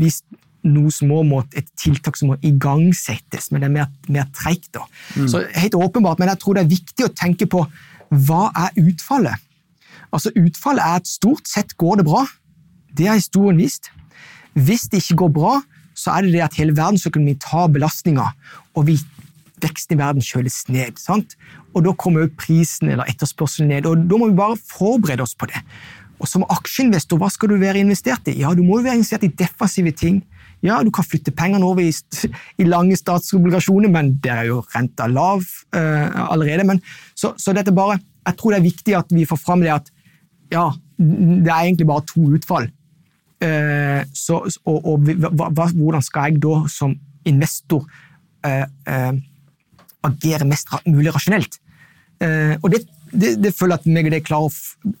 hvis noe som må, et tiltak som må igangsettes, men det er mer, mer treigt. Mm. Så helt åpenbart, men jeg tror det er viktig å tenke på hva er utfallet? Altså Utfallet er at stort sett går det bra. Det har historien vist. Hvis det ikke går bra, så er det det at hele verdensøkonomien tar belastninga, og vi, veksten i verden kjøles ned. Sant? Og Da kommer prisen eller etterspørselen ned, og da må vi bare forberede oss på det. Og Som aksjeinvestor, hva skal du være investert i? Ja, Du må jo være investert i defensive ting. Ja, Du kan flytte pengene over i, i lange statsobligasjoner, men der er jo renta lav uh, allerede. Men, så, så dette bare, jeg tror det er viktig at vi får fram det at ja, det er egentlig bare to utfall. Uh, så, og, og hva, hvordan skal jeg da som investor uh, agere mest mulig rasjonelt? Eh, og det, det, det, føler jeg at meg og det klarer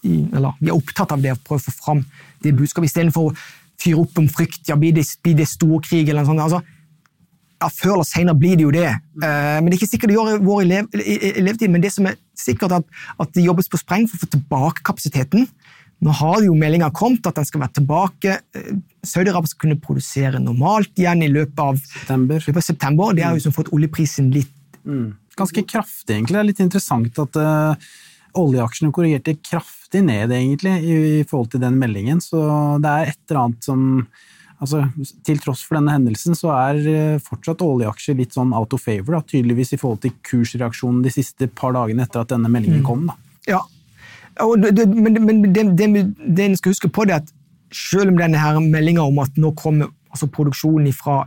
eller Vi er opptatt av det å prøve å få fram det budskapet istedenfor å fyre opp om frykt. ja, Blir det, blir det storkrig eller noe sånt? Altså, ja, Før eller senere blir det jo det. Uh, men Det er ikke sikkert det gjør i vår levetid. Men det som er sikkert at, at det jobbes på spreng for å få tilbake kapasiteten. Nå har jo meldinga kommet at den skal være tilbake. Eh, Saudi-Arabia skal kunne produsere normalt igjen i løpet av september. Løpet av september. Det har jo liksom fått oljeprisen litt mm. Ganske kraftig, egentlig. Det er litt interessant at uh, oljeaksjene korrigerte kraftig ned egentlig i, i forhold til den meldingen. Så det er et eller annet som altså, Til tross for denne hendelsen så er eh, fortsatt oljeaksjer litt sånn out of favor, da, tydeligvis i forhold til kursreaksjonen de siste par dagene etter at denne meldingen mm. kom. Da. Ja, det, men, men det, det, det, en skal huske på, det at selv om denne her meldinga om at nå kommer altså produksjonen fra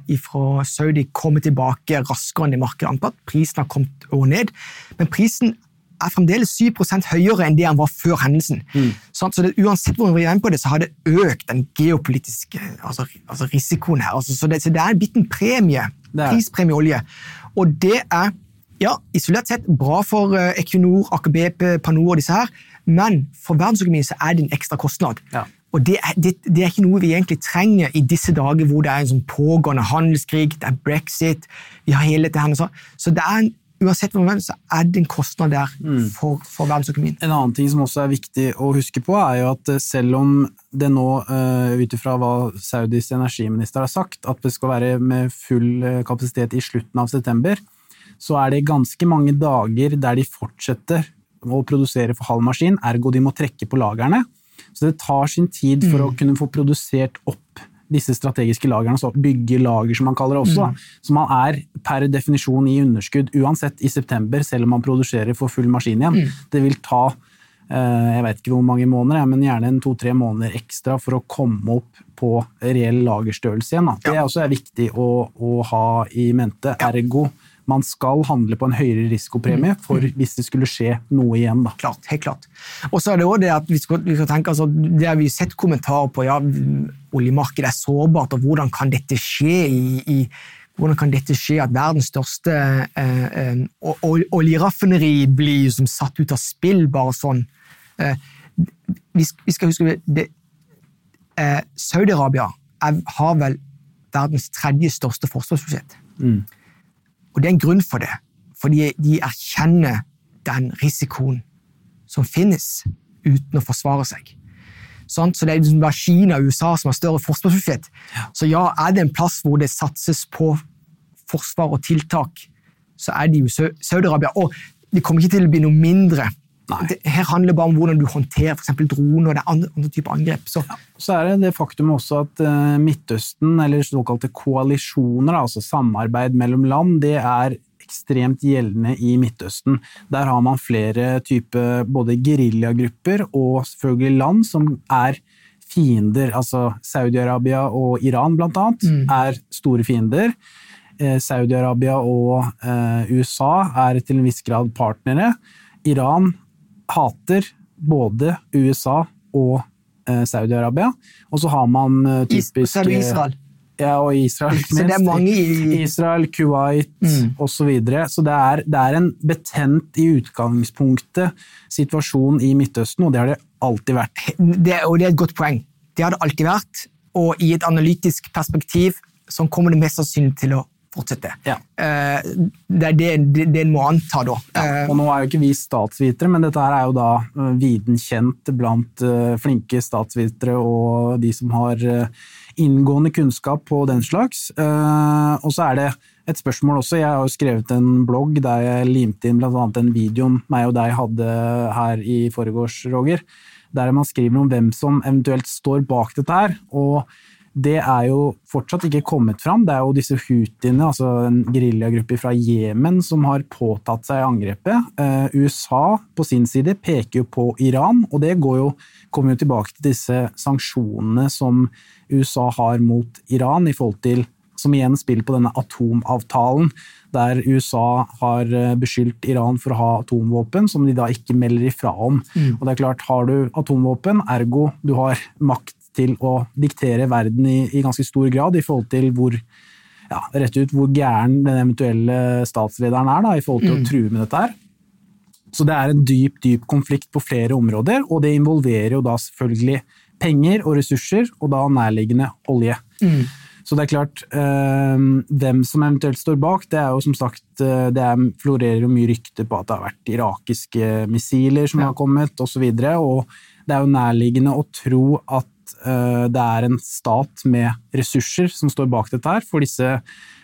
Saudi kommer tilbake raskere enn det markedet antatt, prisen har kommet ned, men prisen er fremdeles 7% høyere enn det han var før hendelsen. Mm. Så det, Uansett hvor vi er på det, så har det økt den geopolitiske altså, altså risikoen her. Altså, så, det, så, det, er blitt en premie. Prispremie olje. Og det er ja, isolert sett bra for uh, Equinor, Aker BP, Panor og disse her, men for verdensøkonomien så er det en ekstra kostnad. Ja. Og det er, det, det er, ikke noe vi egentlig trenger i disse dager hvor det er en sånn pågående handelskrig, det er brexit vi har hele dette her, så, så det er en uansett hvem, så er det en kostnad der mm. for, for, verdensøkonomien. En annen ting som også er viktig å huske på, er jo at eh, selv om det nå, uh, ut ifra hva Saudis energiminister har sagt, at det skal være med full eh, kapasitet i slutten av september, så er det ganske mange dager der de fortsetter å produsere for halv maskin, ergo de må trekke på lagrene. Så det tar sin tid for mm. å kunne få produsert opp disse strategiske lagrene, så bygge lager som man kaller det også. Mm. Så man er per definisjon i underskudd uansett i september, selv om man produserer for full maskin igjen. Mm. Det vil ta eh, jeg vet ikke hvor mange måneder, men gjerne en to-tre måneder ekstra for å komme opp på reell lagerstørrelse igjen. Det er også viktig å, å ha i mente. Ergo man skal handle på en høyere risikopremie mm. for hvis det skulle skje noe igjen. Da. Klart, helt klart. Og så er det også det at vi skal, vi skal tenke, altså, det har vi sett kommentarer på. ja, oljemarkedet er sårbart, og hvordan kan dette skje i, i hvordan kan dette skje at verdens største eh, eh, oljeraffineri blir liksom satt ut av spill, bare sånn? Eh, vi, vi, skal huske det, eh, Saudi-Arabia har vel verdens tredje største forsvarsbudsjett. Mm. Og det er en grunn for det, fordi de erkjenner den risikoen som finnes, uten å forsvare seg. Så det er liksom bare Kina og USA som har større forsvarsbudsjett. Så ja, er det en plass hvor det satses på forsvar og tiltak, så er det jo Saudi-Arabia. Og det kommer ikke til å bli noe mindre. Det, her handler det bare om hvordan du håndterer for droner og det andre, andre typer angrep. Så, Så er det det faktum også at uh, Midtøsten, eller såkalte koalisjoner, altså samarbeid mellom land, det er ekstremt gjeldende i Midtøsten. Der har man flere typer både geriljagrupper og selvfølgelig land som er fiender. Altså Saudi-Arabia og Iran blant annet er store fiender. Eh, Saudi-Arabia og eh, USA er til en viss grad partnere. Iran hater både USA og eh, Saudi-Arabia. Og så har man eh, Is- typisk så er det Israel. Ja, og Israel. Så det er mange i- Israel, Kuwait Mm. osv. Så, videre. så det er, det er en betent i utgangspunktet situasjon i Midtøsten, og det har det alltid vært. det, og det er et godt poeng. Det har det alltid vært, og i et analytisk perspektiv så kommer det mest sannsynlig til å fortsette. Ja. Eh, det er det, det, det en må anta, da. Eh, Og nå er jo ikke vi statsvitere, men dette her er jo da eh, viden kjent blant flinke statsvitere og de som har inngående kunnskap på den slags. Og så er det et spørsmål også. Jeg har jo skrevet en blogg der jeg limte inn annet den videoen meg og deg hadde her i forgårs, Roger. Der man skriver om hvem som eventuelt står bak dette her. og det er jo fortsatt ikke kommet fram. Det er jo disse houthiene, altså en geriljagruppe fra Jemen, som har påtatt seg angrepet. Eh, USA på sin side peker jo på Iran, og det går jo, kommer jo tilbake til disse sanksjonene som USA har mot Iran, i forhold til, som igjen spiller på denne atomavtalen, der USA har eh, beskyldt Iran for å ha atomvåpen, som de da ikke melder ifra om. Og det er klart, har du atomvåpen, ergo du har makt til å diktere verden i, i ganske stor grad i forhold til hvor ja, rett ut hvor gæren den eventuelle statslederen er da, i forhold til å true med dette her. Så det er en dyp, dyp konflikt på flere områder, og det involverer jo da selvfølgelig penger og ressurser, og da nærliggende olje. Så det er klart, øh, hvem som eventuelt står bak, det er jo som sagt, eh, det er, florerer jo mye rykter på at det har vært irakiske missiler som Ja. har kommet, og så videre, og det er jo nærliggende å tro at det er en stat med ressurser som står bak dette her, for disse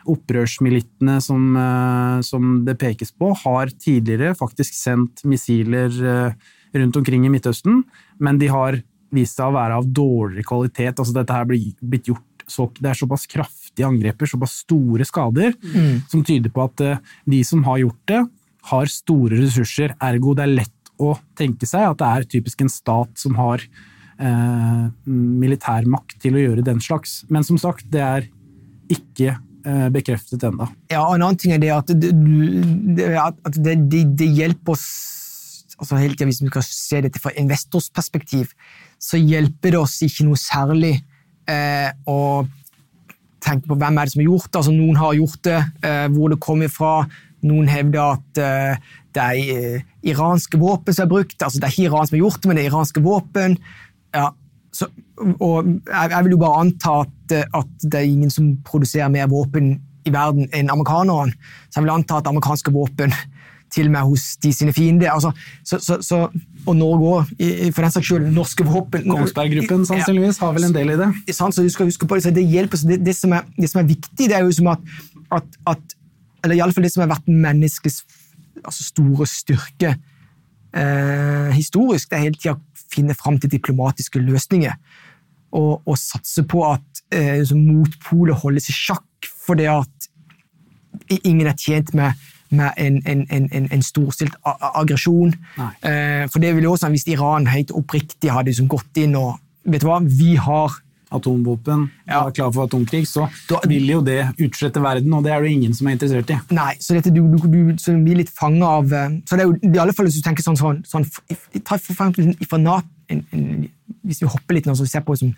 opprørsmilittene som, eh, som det pekes på, har tidligere faktisk sendt missiler eh, rundt omkring i Midtøsten, men de har vist seg å være av dårligere kvalitet. Altså dette her blir blitt gjort så, det er såpass kraftige angreper, såpass store skader, som tyder på at eh, de som har gjort det, har store ressurser. Ergo det er lett å tenke seg at det er typisk en stat som har eh, militærmakt til å gjøre den slags. Men som sagt, det er ikke eh, bekreftet ennå. Ja, En annen ting er det at det, at det, det, det hjelper oss altså hele tiden, Hvis vi skal se dette fra investors perspektiv, så hjelper det oss ikke noe særlig eh, å tenke på hvem er det som har gjort det. Altså, noen har gjort det, eh, hvor det kommer fra. Noen hevder at eh, det er iranske våpen som er brukt. Altså, det er ikke Iran som har gjort det, men det er iranske våpen. Ja, så, og jeg, jeg vil jo bare anta at, at det er ingen som produserer mer våpen i verden enn amerikanerne. Så jeg vil anta at amerikanske våpen til og med hos de sine fiender. Altså, så, så, så, og Norge òg, for den saks skyld. Norske våpen. Kongsberg-gruppen sannsynligvis har vel en del i det. Ja, sant, så du skal huske på det, så det hjelper. Så det, det, som er, det som er viktig, det er jo som at, at, at Eller iallfall det som har vært menneskets altså store styrke eh, historisk, det er hele tida å finne fram til diplomatiske løsninger. Og, og satse på at eh, motpolet motpoler holdes i sjakk, fordi at ingen er tjent med, med en, en, en, en, storstilt aggresjon. Eh, for det ville jo også hvis Iran helt oppriktig hadde liksom gått inn og Vet du hva, vi har Atomvåpen, Ja. er klar for atomkrig, så Da- vil jo det utslette verden, og det er det ingen som er interessert i. Nei, så dette, du, du, du så blir litt fanga av eh, Så det er jo i alle fall hvis du tenker sånn, sånn, sånn Ta for eksempel fra NATO, Hvis vi hopper litt nå, så vi ser på som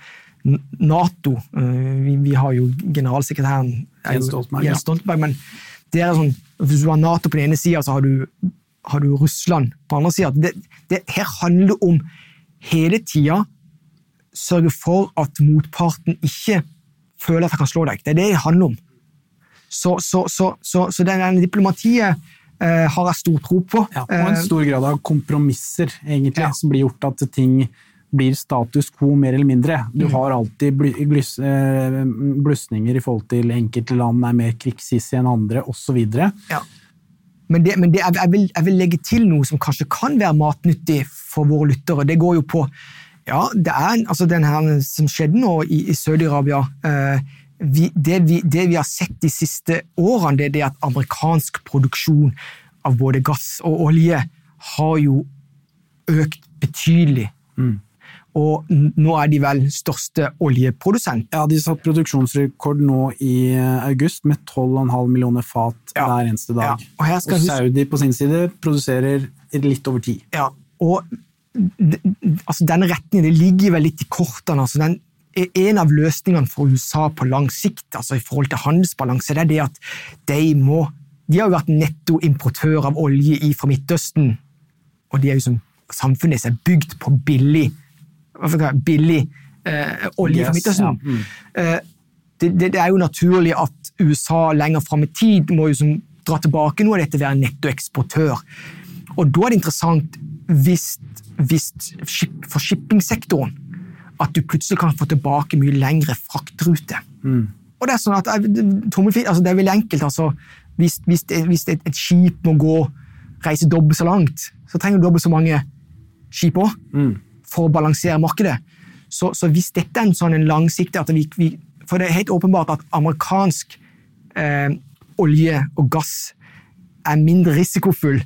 Nato eh, vi, vi har jo generalsekretæren er Jens Stoltenberg. Jens Stoltenberg, men det er sånn, hvis du har Nato på den ene sida, så har du, har du Russland på den andre sida. Det, det her handler om hele tida sørge for at motparten ikke føler at han kan slå deg. Det er det det handler om. Så, så, så, så, så den, den diplomatiet eh, har jeg stor tro på. Ja, og en Eh, stor grad av kompromisser, egentlig, Ja. som blir gjort at ting blir status quo mer eller mindre. Du Mm. har alltid bluss, eh, blussninger i forhold til enkelte land er mer krigshissige enn andre, osv. ja. Men, det, men det, jeg, vil, jeg, vil, legge til noe som kanskje kan være matnyttig for våre lyttere. Det går jo på ja, det er altså den her som skjedde nå i, i Saudi-Arabia. Eh, det, vi, det, vi, har sett de siste årene, det er det at amerikansk produksjon av både gass og olje har jo økt betydelig. Mm. Og nå er de vel største oljeprodusent. Ja, de satt produksjonsrekord nå i eh, august med 12,5 millioner fat ja. hver eneste dag. Ja. Og, og Saudi på sin side produserer litt over ti. Ja, og altså, denne retningen det ligger vel litt i kortene. altså den en av løsningene for USA på lang sikt altså i forhold til handelsbalanse, det er det at de må De har jo vært nettoimportør av olje i, fra Midtøsten, og de er jo som samfunnet er bygd på billig billig eh, olje yes, fra Midtøsten. Ja. Mm. Eh, det, det, det, er jo naturlig at USA lenger fram i tid må jo som, dra tilbake noe av dette, være nettoeksportør. Og da er det interessant hvis, hvis for shippingsektoren at du plutselig kan få tilbake mye lengre fraktrute. Mm. Og Det er sånn at, eh, altså det er veldig enkelt. Altså, hvis, hvis, hvis et, et, skip må gå, reise dobbelt så langt, så trenger du dobbelt så mange skip òg. Mm for å balansere markedet. Så, så hvis dette er en sånn en langsiktig vi, vi, For det er helt åpenbart at amerikansk eh, olje og gass er mindre risikofull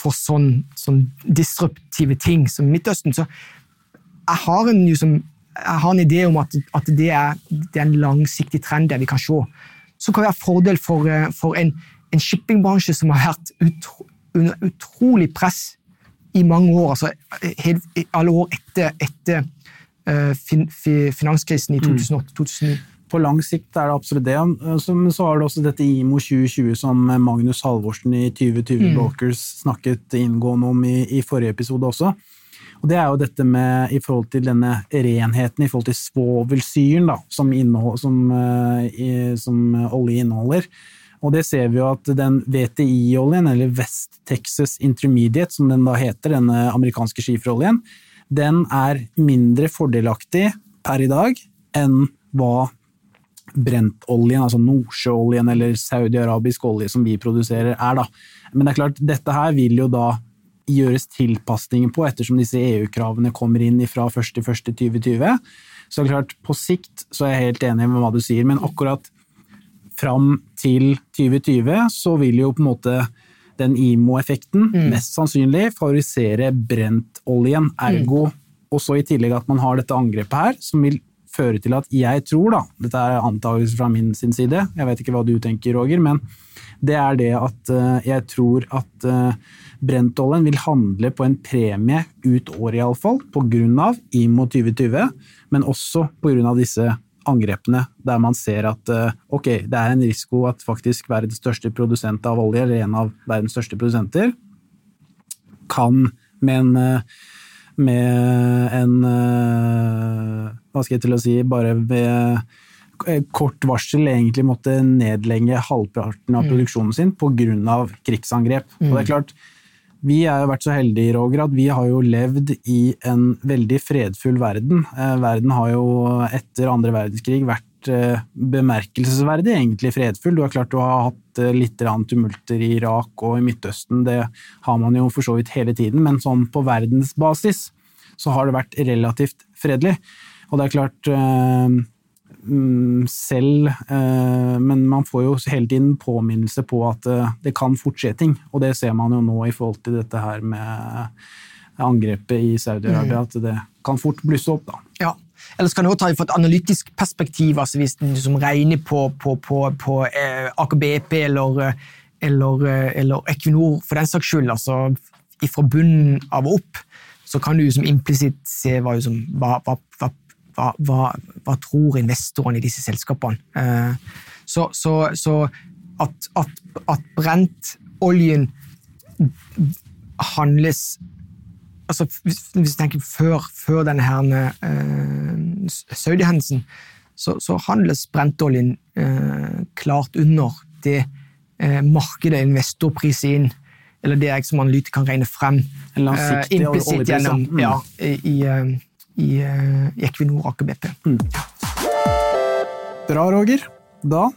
for sånn, sånn disruptive ting som Midtøsten. Så jeg har en, liksom, jeg har en idé om at, at det, er, det, er, en langsiktig trend der vi kan se. Som kan være fordel for, eh, for en, en shippingbransje som har vært utro, under utrolig press i mange år, altså helt, alle år etter, etter uh, fin, finanskrisen i 2008-2009. På lang sikt er det absolutt det. Men så har du også dette IMO 2020 som Magnus Halvorsen i 2020 mm. Brokers snakket inngående om i, i, forrige episode også. Og Det er jo dette med i forhold til denne renheten, i forhold til svovelsyren som, som, uh, som olje inneholder. Og det ser vi jo at den VTI-oljen, eller West Texas Intermediate, som den da heter, denne amerikanske skiferoljen, den er mindre fordelaktig per i dag enn hva brentoljen, altså nordsjøoljen eller saudi-arabisk olje som vi produserer, er. da. Men det er klart, dette her vil jo da gjøres tilpasninger på, ettersom disse EU-kravene kommer inn fra 1.1.2020. Så det er klart, på sikt så er jeg helt enig med hva du sier, men akkurat fram til 2020 så vil jo på en måte den IMO-effekten mm. mest sannsynlig favorisere brentoljen, ergo mm. også i tillegg at man har dette angrepet her, som vil føre til at jeg tror, da, dette er antakelser fra min sin side, jeg vet ikke hva du tenker, Roger, men det er det at uh, jeg tror at uh, brentoljen vil handle på en premie ut året iallfall, av IMO 2020, men også av disse angrepene der man ser at eh, ok, det er en risiko at faktisk verdens største produsent av olje, eller en av verdens største produsenter, kan med en, eh, med en eh, Hva skal jeg til å si Bare ved kort varsel egentlig måtte nedlegge halvparten av mm. produksjonen sin pga. krigsangrep. Mm. Og det er klart, vi har vært så heldige Roger, at vi har jo levd i en veldig fredfull verden. Eh, verden har jo etter andre verdenskrig vært eh, bemerkelsesverdig egentlig fredfull. Du har klart å ha hatt eh, litt tumulter i Irak og i Midtøsten, det har man jo for så vidt hele tiden, men sånn på verdensbasis så har det vært relativt fredelig. Og det er klart Mm, selv, eh, men man får jo hele tiden påminnelse på at eh, det kan fort skje ting. Og det ser man jo nå i forhold til dette her med angrepet i Saudi-Arabia, mm. at det kan fort blusse opp. da. Ja. Eller kan du ta fra et analytisk perspektiv, altså hvis du som regner på, på, på, på eh, Aker BP eller, eller, eller, Equinor for den saks skyld, altså fra bunnen av og opp, så kan du som implisitt se hva, hva, hva, hva hva, hva, tror investorene i disse selskapene? Eh, så, så, så at, at, at brentoljen handles altså Hvis vi tenker før, før denne her, uh, Saudi-hendelsen, så, så, handles brentoljen uh, klart under det uh, markedet investorpriser inn, eller det jeg som analytiker kan regne frem. Uh, Implisitt gjennom mm. ja, i, i i, eh, i Equinor Aker BP. Mm. Bra, Roger. Da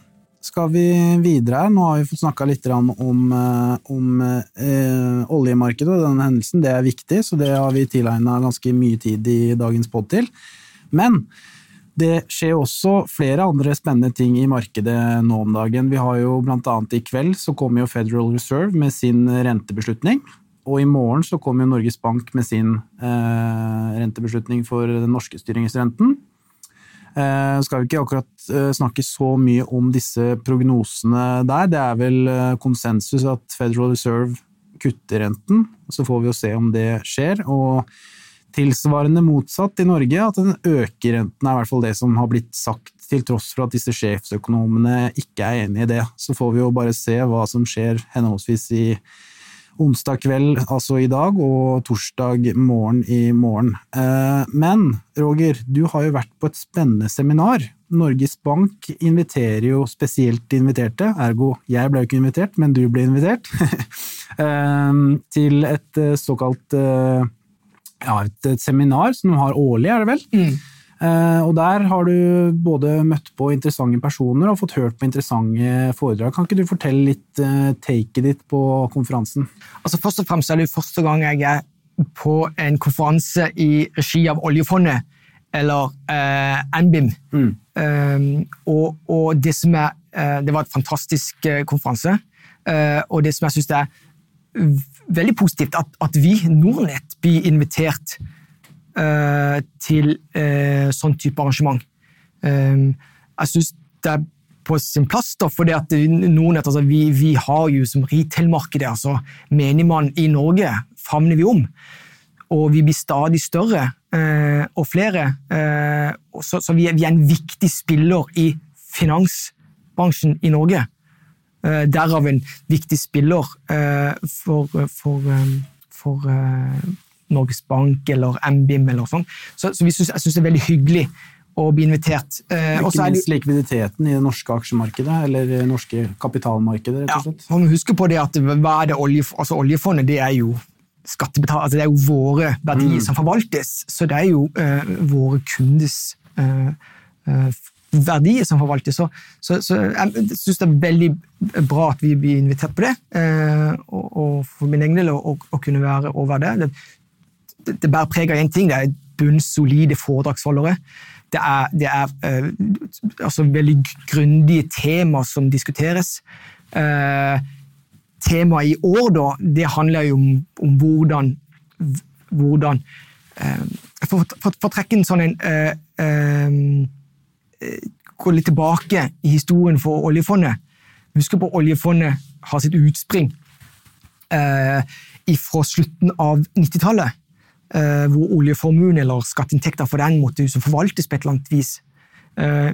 skal vi videre her. Nå har vi fått snakka litt om, om eh, oljemarkedet og denne hendelsen. Det er viktig, så det har vi tilegna ganske mye tid i dagens pod til. Men det skjer også flere andre spennende ting i markedet nå om dagen. Vi har jo blant annet i kveld så kommer jo Federal Reserve med sin rentebeslutning. Og i morgen så kommer Norges Bank med sin eh, rentebeslutning for den norske styringsrenten. Eh, skal vi ikke akkurat eh, snakke så mye om disse prognosene der. Det er vel eh, konsensus at Federal Reserve kutter renten. Så får vi jo se om det skjer. Og tilsvarende motsatt i Norge, at den øker renten, er i hvert fall det som har blitt sagt, til tross for at disse sjefsøkonomene ikke er enig i det. Så får vi jo bare se hva som skjer henholdsvis i onsdag kveld, altså i dag, og torsdag morgen i morgen. Eh, men Roger, du har jo vært på et spennende seminar. Norges Bank inviterer jo spesielt inviterte, ergo jeg ble jo ikke invitert, men du ble invitert, eh, til et eh, såkalt ja, et seminar som de har årlig, er det vel? Mm. Eh, og der har du både møtt på interessante personer og fått hørt på interessante foredrag. Kan ikke du fortelle litt uh, taket ditt på konferansen? Altså Først og fremst er det første gang jeg er på en konferanse i regi av oljefondet, eller eh, NBIM. Mm. Um, og, og, det som er uh, Det var et fantastisk konferanse. og det som jeg syns er veldig positivt, at, at vi, Nordnett, blir invitert Eh, til uh, sånn type arrangement. Um, jeg syns det er på sin plass, da, for noen, altså, vi, vi, har jo som retail-markedet, altså menigmann i Norge, favner vi om. Og vi blir stadig større og flere. så, så vi, er, vi, er, en viktig spiller i finansbransjen i Norge. derav en viktig spiller for, for, for Norges Bank eller MBIM eller sånn. Så, så synes, jeg syns det er veldig hyggelig å bli invitert. Eh, ikke minst likviditeten i det norske aksjemarkedet, eller det norske kapitalmarkedet, rett og slett. Ja, huske på det at hva er det olje, altså Oljefondet det er jo skattebetal, altså det er jo våre verdier mm. som forvaltes, så det er jo eh, våre kundes eh, uh, verdier som forvaltes. Så, så, så jeg syns det er veldig bra at vi blir invitert på det, og, og, for min egen del å, å, kunne være over det. det det bærer preg av én ting. Det er bunnsolide foredragsholdere. Det er, det er uh, altså veldig grundige temaer som diskuteres. Uh, temaet i år da, det handler jo om, om hvordan, hvordan uh, for, å trekke en sånn en Gå litt tilbake i historien for oljefondet. Husk på oljefondet har sitt utspring fra slutten av 90-tallet eh, hvor oljeformuen eller skatteinntekter for den måtte forvaltes på et eller annet vis. Eh,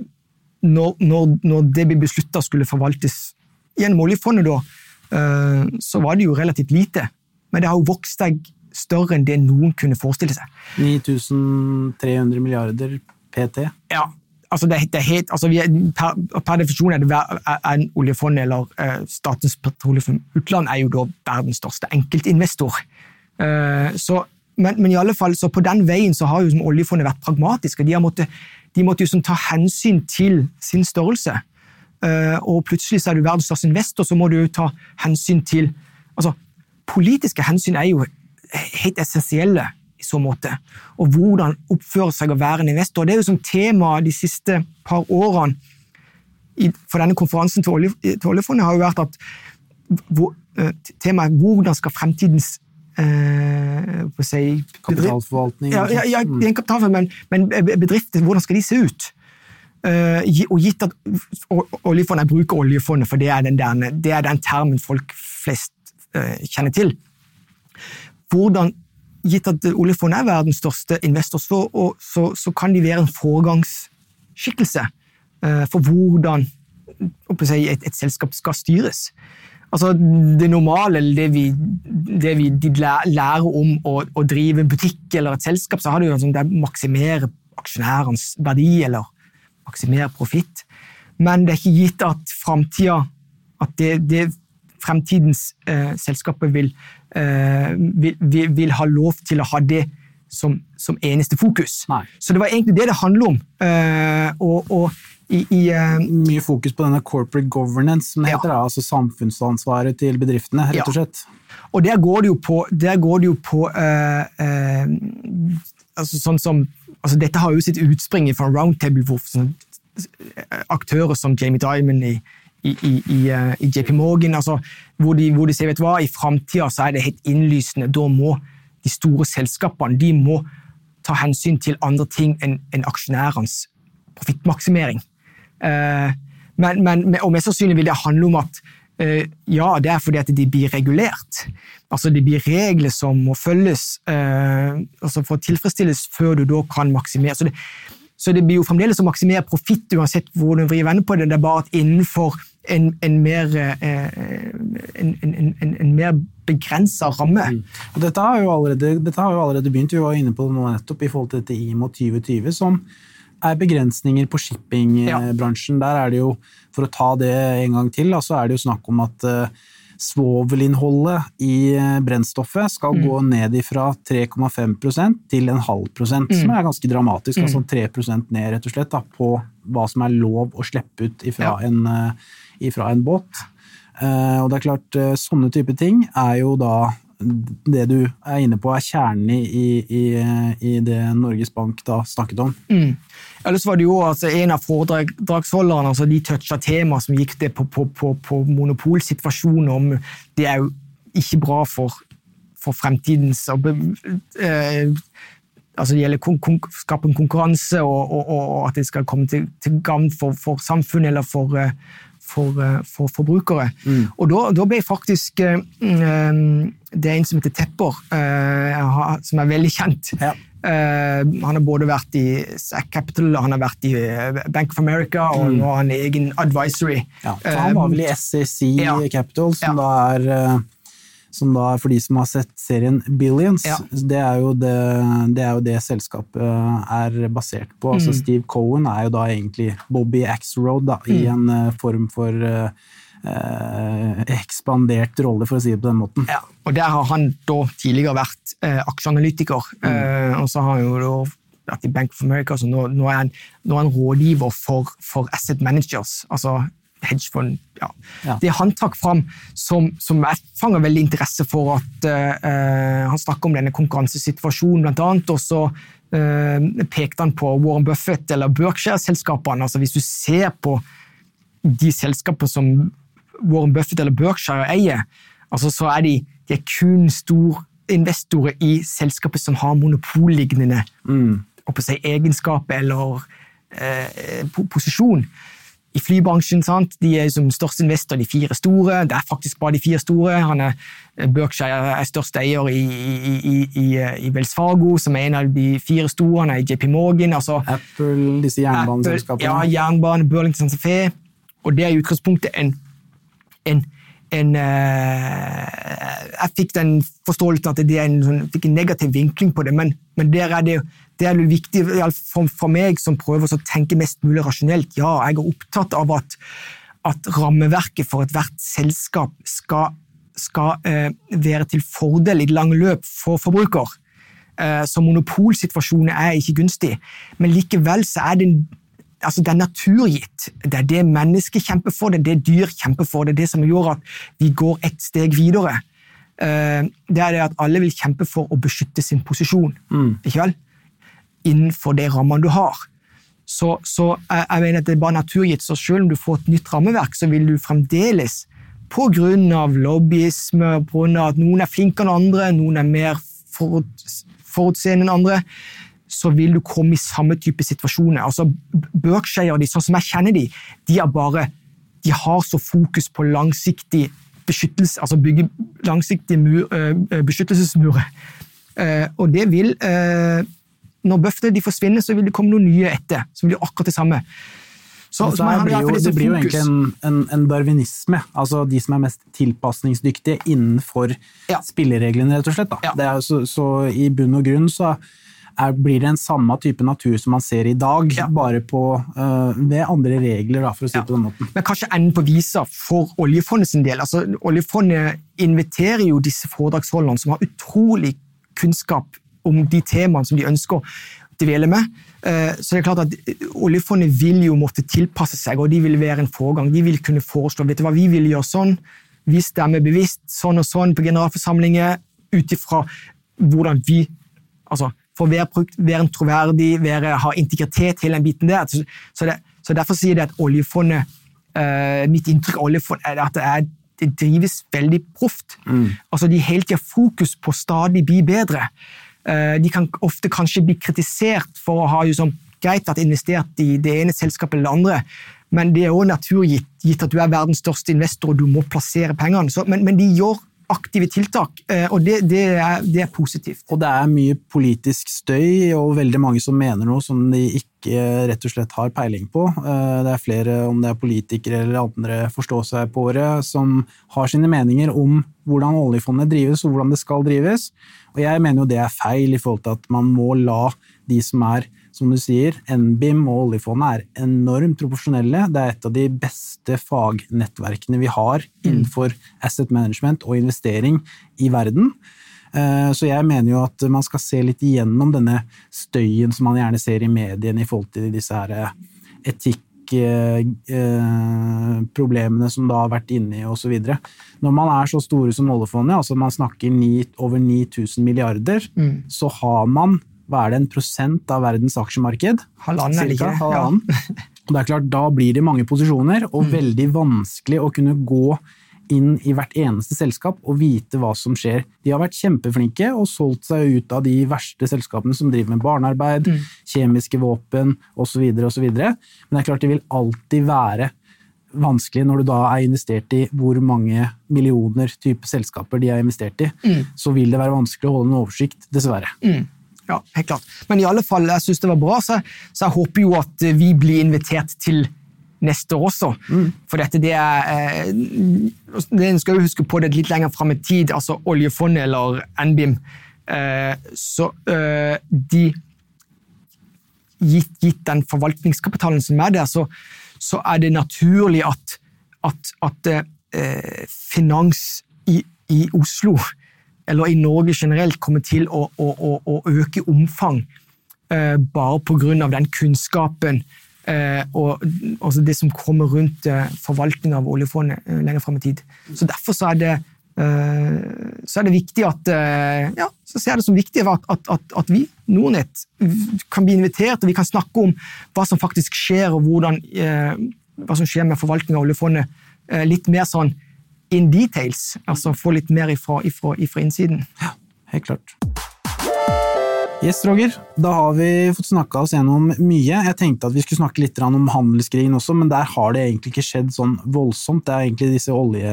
når, når, når, det ble beslutta skulle forvaltes gjennom oljefondet, da, eh, så var det jo relativt lite. Men det har jo vokst seg større enn det noen kunne forestille seg. 9300 milliarder PT? Ja. Altså det, det het, altså er, per, per, definisjon er det en oljefond eller eh, Statens petroleumsutland utland er jo da verdens største enkeltinvestor. Eh, så men, men, i alle fall, så på den veien så har jo oljefondet vært pragmatiske. De, har måttet, de måtte jo ta hensyn til sin størrelse. Uh, og plutselig så er du verdens største investor, så må du jo ta hensyn til altså, Politiske hensyn er jo helt essensielle i så måte. Og hvordan oppføre seg å være en investor. Det er jo som tema de siste par årene for denne konferansen til, olje, til oljefondet har jo vært at hvor, uh, temaet hvordan skal fremtidens eh, si, Kapitalforvaltning? Ja, ja, ja mm. kapitalforvaltning, men, men bedrifter, hvordan skal de se ut? Uh, og gitt at oljefondet, Jeg bruker oljefondet, for det er den, der, det er den termen folk flest uh, kjenner til. Hvordan, Gitt at oljefondet er verdens største investor, så, og, så, så kan de være en foregangsskikkelse uh, for hvordan si, et, et, selskap skal styres. Altså, det normale, eller det vi, det vi lærer om å, å, drive en butikk eller et selskap, så har det jo sånn, det maksimere aksjonærens verdi eller maksimere profitt. Men det er ikke gitt at framtida at det, det fremtidens eh, selskaper vil, eh, vil, vil, vil, ha lov til å ha det som, som eneste fokus. Nei. Så det var egentlig det det handler om. Eh, og, og i, i uh, Mye fokus på denne corporate governance, som det Ja. heter. Da, altså samfunnsansvaret til bedriftene, rett og Ja. slett. Og der går det jo på, det jo på uh, uh, altså sånn som, altså Dette har jo sitt utspring fra roundtable hvor sånn, eh, aktører som Jamie Dimon i, i, i, i, eh, JP Morgan, altså, hvor, de, hvor de sier vet du hva, i framtida er det helt innlysende. Da må de store selskapene de må ta hensyn til andre ting enn en aksjonærenes profittmaksimering. Eh, men, men, og mest sannsynlig vil det handle om at eh, ja, det er fordi at de blir regulert. Altså Det blir regler som må følges eh, altså for å tilfredsstilles før du da kan maksimere. Så det, så det blir jo fremdeles å maksimere profitt uansett hvor du vrir venner på det. Det er bare at innenfor en, en mer, en, en, en, mer begrensa ramme. Og dette har, jo allerede, dette har jo allerede begynt, vi var inne på det nå nettopp, i forhold til dette IMO 2020, som er begrensninger på shippingbransjen. Der er det jo, for å ta det en gang til, så er det jo snakk om at uh, svovelinnholdet i eh, brennstoffet skal gå ned fra 3,5 til en halv prosent, som er ganske dramatisk. altså 3 ned, rett og slett, da, på hva som er lov å slippe ut ifra, Ja. en, uh, ifra en båt. Eh, og det er klart, eh, sånne type ting er jo da det du er inne på, er kjernen i, i, i, det Norges Bank da snakket om. Mm. Ellers var det jo altså, En av foredragsholderne altså, de toucha tema som gikk det på, på, på, på monopolsituasjonen. om Det er jo ikke bra for, for fremtidens eh, altså Det gjelder kon skape en konkurranse, og, og, og at det skal komme til, til gagn for, for samfunnet eller for, eh, for, eh, for forbrukere. Og da, da ble faktisk eh, mm, Det er en som heter Tepper, eh, som er veldig kjent. Ja. Eh, han har både vært i SAC Capital, han har vært i eh, Bank of America, og nå har han egen advisory. Ja, for han var vel i Eh, SEC ja. Capital, som, da er, eh, som da for de som har sett serien Billions. Ja. Det, er det, det er jo det selskapet er basert på. Mm. Altså Steve Cohen er jo da egentlig Bobby Axelrod da, i Mm. en eh, form for eh, eh, ekspandert rolle, for å si det på den måten. Ja, og Der har han da tidligere vært eh, aksjeanalytiker, eh, og så har han jo da vært i Bank of America, så nå, nå, er, han, nå er han rådgiver for, for asset managers, altså hedgefond. Ja. Ja. Det han trakk fram som, som jeg fanger veldig interesse for at uh, Han snakker om denne konkurransesituasjonen, blant annet, og så uh, pekte han på Warren Buffett eller Berkshire-selskapene. altså Hvis du ser på de selskapene som Warren Buffett eller Berkshire eier, altså så er de, de er kun storinvestorer i selskaper som har monopollignende mm. si, egenskaper eller eh, po- posisjon. I flybransjen sant? de er som største investor de fire store. Det er faktisk bare de fire store. Han er, Berkshire er største eier i, i, i, i, i Wells Fargo, som er en av de fire store. Han er i JP Morgan. altså Apple, disse jernbaneselskapene. ja, jernbane, Burlington Fe. Og det er i utgangspunktet en, en, en eh, Jeg fikk den forståelsen at det er en, sånn, fikk en negativ vinkling på det, men, men der er det, det er viktig for, for meg som prøver å tenke mest mulig rasjonelt. Ja, jeg er opptatt av at, at rammeverket for ethvert selskap skal, skal eh, være til fordel i det lange løp for forbruker. Eh, så monopolsituasjonen er ikke gunstig, men likevel så er det en altså det er naturgitt. Det er det mennesket kjemper for, det er det dyr kjemper for. Det er det som gjør at vi går et steg videre. Eh, Det er det at alle vil kjempe for å beskytte sin posisjon. Ikke vel? Innenfor de rammene du har. Så, så jeg, jeg mener at det er bare naturgitt. Så selv om du får et nytt rammeverk, så vil du fremdeles, av lobbyisme, av at noen er flinkere enn andre, noen er mer forut, forutseende enn andre, så vil du komme i samme type situasjoner. Altså, Berkshire, de, sånn som jeg kjenner de, de, bare, de har så fokus på langsiktig beskyttelse, altså bygge langsiktige mur, beskyttelsesmurer. Eh, og det vil eh, Når bøffene de forsvinner, så vil det komme noen nye etter, som blir akkurat det samme. Så, så blir jo, det blir jo egentlig en, en, en darwinisme. Altså de som er mest tilpasningsdyktige innenfor Ja. spillereglene, rett og slett. Ja. Det er så, så i bunn og grunn så er, blir det en samme type natur som man ser i dag, Ja. bare på, uh, ved andre regler, da, for å si det på den måten. Men kanskje enden på visa for oljefondet sin del. Altså, oljefondet inviterer jo disse foredragsholderne som har utrolig kunnskap om de temaene som de ønsker, dvele med. Eh, så det er klart at Oljefondet vil jo måtte tilpasse seg, og de vil være en foregang. De vil kunne foreslå vet du hva, vi vil gjøre sånn, vi stemmer bevisst sånn og sånn på generalforsamlinger ut ifra hvordan vi altså, For å være, være troverdig, være, ha integritet, hele den biten der. Så, det, så Derfor sier det at oljefondet uh, Mitt inntrykk av oljefondet er at det, er, det drives veldig proft. Mm. Altså, de hele tida fokus på stadig bli bedre. Uh, de kan ofte kanskje bli kritisert for å ha liksom, greit vært investert i det ene selskapet eller det andre, men det er òg naturgitt, gitt at du er verdens største investor og du må plassere pengene. Så, men, men, de gjør aktive tiltak, eh, og det, det, er, det, er, positivt. Og det er mye politisk støy, og veldig mange som mener noe som de ikke rett og slett har peiling på. Eh, det er flere, om det er politikere eller andre forstår seg på året, som har sine meninger om hvordan oljefondet drives og hvordan det skal drives. Og jeg mener jo det er feil i forhold til at man må la de som er som du sier, NBIM og oljefondet er enormt proporsjonelle. Det er et av de beste fagnettverkene vi har mm. innenfor asset management og investering i verden. Eh, så jeg mener jo at man skal se litt igjennom denne støyen som man gjerne ser i mediene i forhold til disse her eh, etikkproblemene eh, som da har vært inni osv. Når man er så store som oljefondet, altså man snakker over 9000 milliarder, mm. så har man hva er det, en prosent av verdens aksjemarked? Halvannen, eller ikke? Halvannen. Ja. og det er klart, Da blir det mange posisjoner, og mm. veldig vanskelig å kunne gå inn i hvert eneste selskap og vite hva som skjer. De har vært kjempeflinke og solgt seg ut av de verste selskapene som driver med barnearbeid, mm. kjemiske våpen osv. osv. Men det er klart det vil alltid være vanskelig når du da er investert i hvor mange millioner type selskaper de er investert i. Mm. Så vil det være vanskelig å holde en oversikt, dessverre. Mm. Ja, helt klart. Men i alle fall, jeg syns det var bra, så, så, jeg håper jo at vi blir invitert til neste år også. Mm. For dette det er eh, det skal jo huske på det litt lenger fram i tid, altså oljefondet eller NBIM. Eh, så eh, de gitt, gitt, den forvaltningskapitalen som er der, så, så er det naturlig at, at, at eh, finans i, i Oslo eller i Norge generelt, kommer til å, å, å, å øke omfang eh, bare pga. den kunnskapen eh, og altså det som kommer rundt eh, forvaltning av oljefondet eh, lenger fram i tid. Så Derfor så er det, eh, så er det viktig at eh, ja, så ser jeg det som viktig at, at, at, at, vi, Nordnett, kan bli invitert og vi kan snakke om hva som faktisk skjer, og hvordan, hva som skjer med forvaltning av oljefondet. litt mer sånn in details. Altså få litt mer ifra, ifra, ifra innsiden. Ja, helt klart. Yes, Roger. Da har vi fått snakka oss gjennom mye. Jeg tenkte at vi skulle snakke litt om handelskrigen også, men der har det egentlig ikke skjedd sånn voldsomt. Det er egentlig disse olje,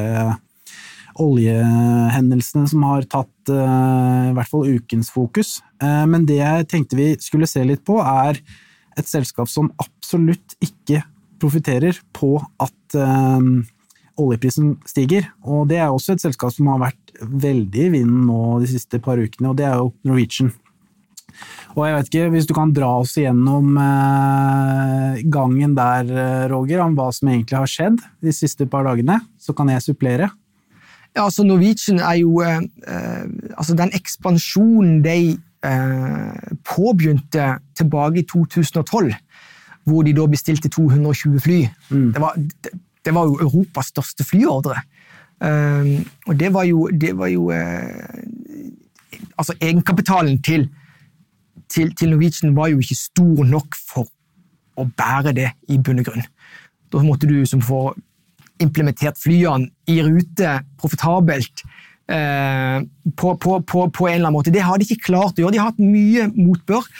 oljehendelsene som har tatt uh, i hvert fall ukens fokus. Uh, men det jeg tenkte vi skulle se litt på, er et selskap som absolutt ikke profitterer på at uh, oljeprisen stiger. Og det er også et selskap som har vært veldig i vinden nå de siste par ukene, og det er jo Norwegian. Og jeg vet ikke, Hvis du kan dra oss igjennom eh, gangen der, eh, Roger, om hva som egentlig har skjedd de siste par dagene, så kan jeg supplere. Ja, altså Norwegian er jo eh, eh altså Den ekspansjonen de eh, påbegynte tilbake i 2012, hvor de da bestilte 220 fly mm. det, var, det, var jo Europas største flyordre. Uh, og det var jo, det var jo uh, Altså, egenkapitalen til, til, til, Norwegian var jo ikke stor nok for å bære det i bunn og grunn. Da måtte du som få implementert flyene i rute profitabelt uh, på, på, på, på, en eller annen måte. Det har de ikke klart å gjøre. De har hatt mye motbør.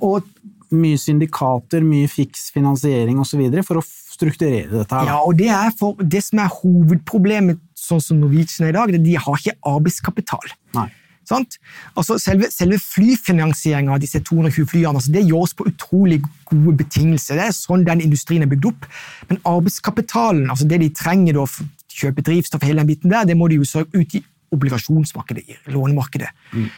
og mye syndikater, mye fiks finansiering osv. for å strukturere dette. her. Ja, og det, er for, det som er hovedproblemet sånn som Norwegian er i dag, det er at de har ikke arbeidskapital. Nei. Altså, selve, selve flyfinansieringa av disse 220 flyene altså, det gjøres på utrolig gode betingelser. Det er sånn den industrien er bygd opp. Men arbeidskapitalen, altså det de trenger da, for å kjøpe drivstoff, hele den biten der, det må de jo sørge ut i obligasjonsmarkedet, i lånemarkedet. Mm.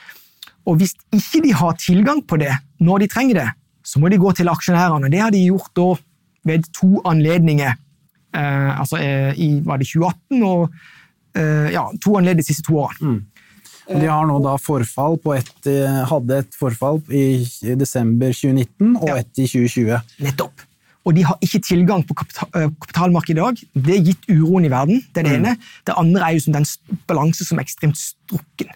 Og hvis ikke de har tilgang på det når de trenger det, så må de gå til aksjonærene. Det har de gjort da ved to anledninger. Eh, altså eh, i var det 2018 og eh, ja, to anledninger de siste to årene. Mm. De har nå da forfall på et, hadde et forfall i desember 2019 og Ja. et i 2020. Nettopp. Og de har ikke tilgang på kapital, kapitalmarkedet i dag. Det er gitt uroen i verden. Det er det ene. Det andre er jo som den balanse som er ekstremt strukken.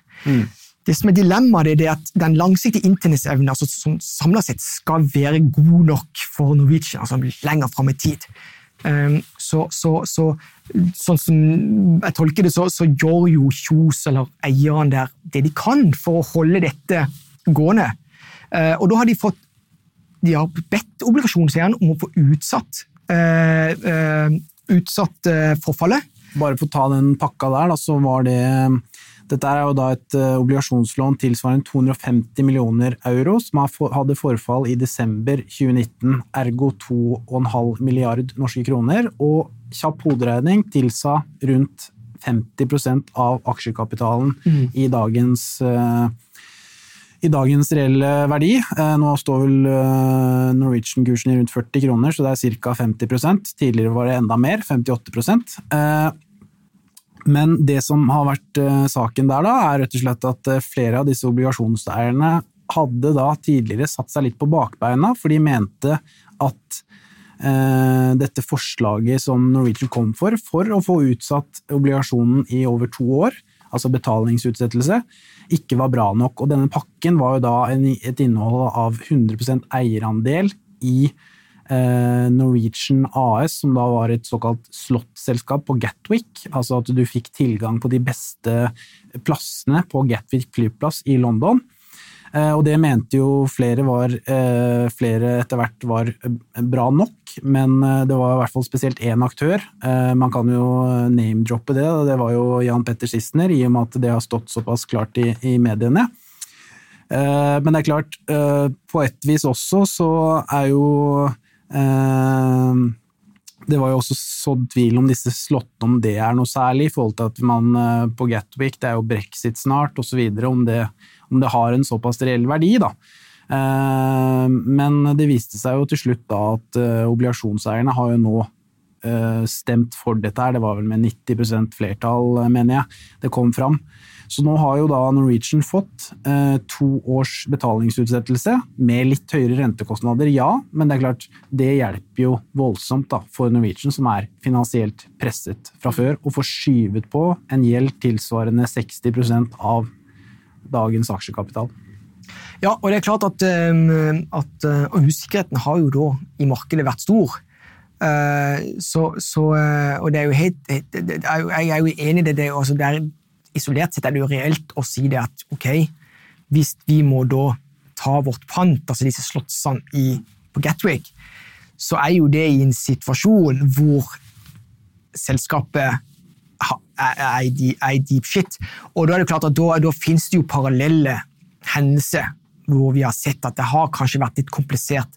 Det som er dilemmaet, det er at den langsiktige inntjeningsevnen altså, som samla sett skal være god nok for Norwegian, altså lenger fram i tid. Um, så, så, så, sånn som jeg tolker det, så, så gjør jo Kjos, eller eierne der, det de kan for å holde dette gående. Uh, og da har de fått de har bedt obligasjonseieren om å få utsatt, uh, uh, utsatt eh, forfallet. Bare for å ta den pakka der, da, så var det Dette er jo da et eh, obligasjonslån tilsvarende 250 millioner euro, som hadde forfall i desember 2019, ergo 2,5 milliard norske kroner, og kjapp hoderegning tilsa rundt 50% av aksjekapitalen i dagens eh, i dagens reelle verdi. Eh, Nå står vel Norwegian-kursen i rundt 40 kroner, så det er ca. 50% Tidligere var det enda mer, 58 Eh, Men det som har vært eh, saken der, da, er rett og slett at eh, flere av disse obligasjonseierne hadde da tidligere satt seg litt på bakbeina, for de mente at eh, dette forslaget som Norwegian kom for, for å få utsatt obligasjonen i over to år, altså betalingsutsettelse, ikke var bra nok. Og denne pakken var jo da en, et innhold av 100% eierandel i Norwegian AS, som da var et såkalt slottselskap på Gatwick. Altså at du fikk tilgang på de beste plassene på Gatwick flyplass i London. Eh, Og det mente jo flere var eh, Flere etter hvert var eh, bra nok, men eh, det var i hvert fall spesielt én aktør. Eh, Man kan jo name-droppe det, og det var jo Jan Petter Sissener, i og med at det har stått såpass klart i, i mediene. Eh, Men det er klart, eh, på et vis også så er jo eh, det var jo også sådd tvil om disse slottene, om det er noe særlig, i forhold til at man eh, på Gatwick, det er jo brexit snart, osv., om, det- om det har en såpass reell verdi, da. Eh, Men det viste seg jo til slutt da at eh, obligasjonseierne har jo nå eh, stemt for dette her, det var vel med 90 flertall, mener jeg, det kom fram. Så nå har jo da Norwegian fått eh, to års betalingsutsettelse med litt høyere rentekostnader, ja, men det er klart, det hjelper jo voldsomt da, for Norwegian, som er finansielt presset fra før, å få skyvet på en gjeld tilsvarende 60% av dagens aksjekapital. Ja, og det er klart at, um, at og usikkerheten har jo da i markedet vært stor. Uh, så, så, uh, og det er jo helt, Jeg er jo enig i det. det, er isolert sett er det jo reelt å si det at ok, hvis vi må da ta vårt pant, altså disse slottsene i, på Gatwick, så er jo det i en situasjon hvor selskapet er, i de- i deep shit. Og da er det klart at da, da finnes det jo parallelle hendelser hvor vi har sett at det har kanskje vært litt komplisert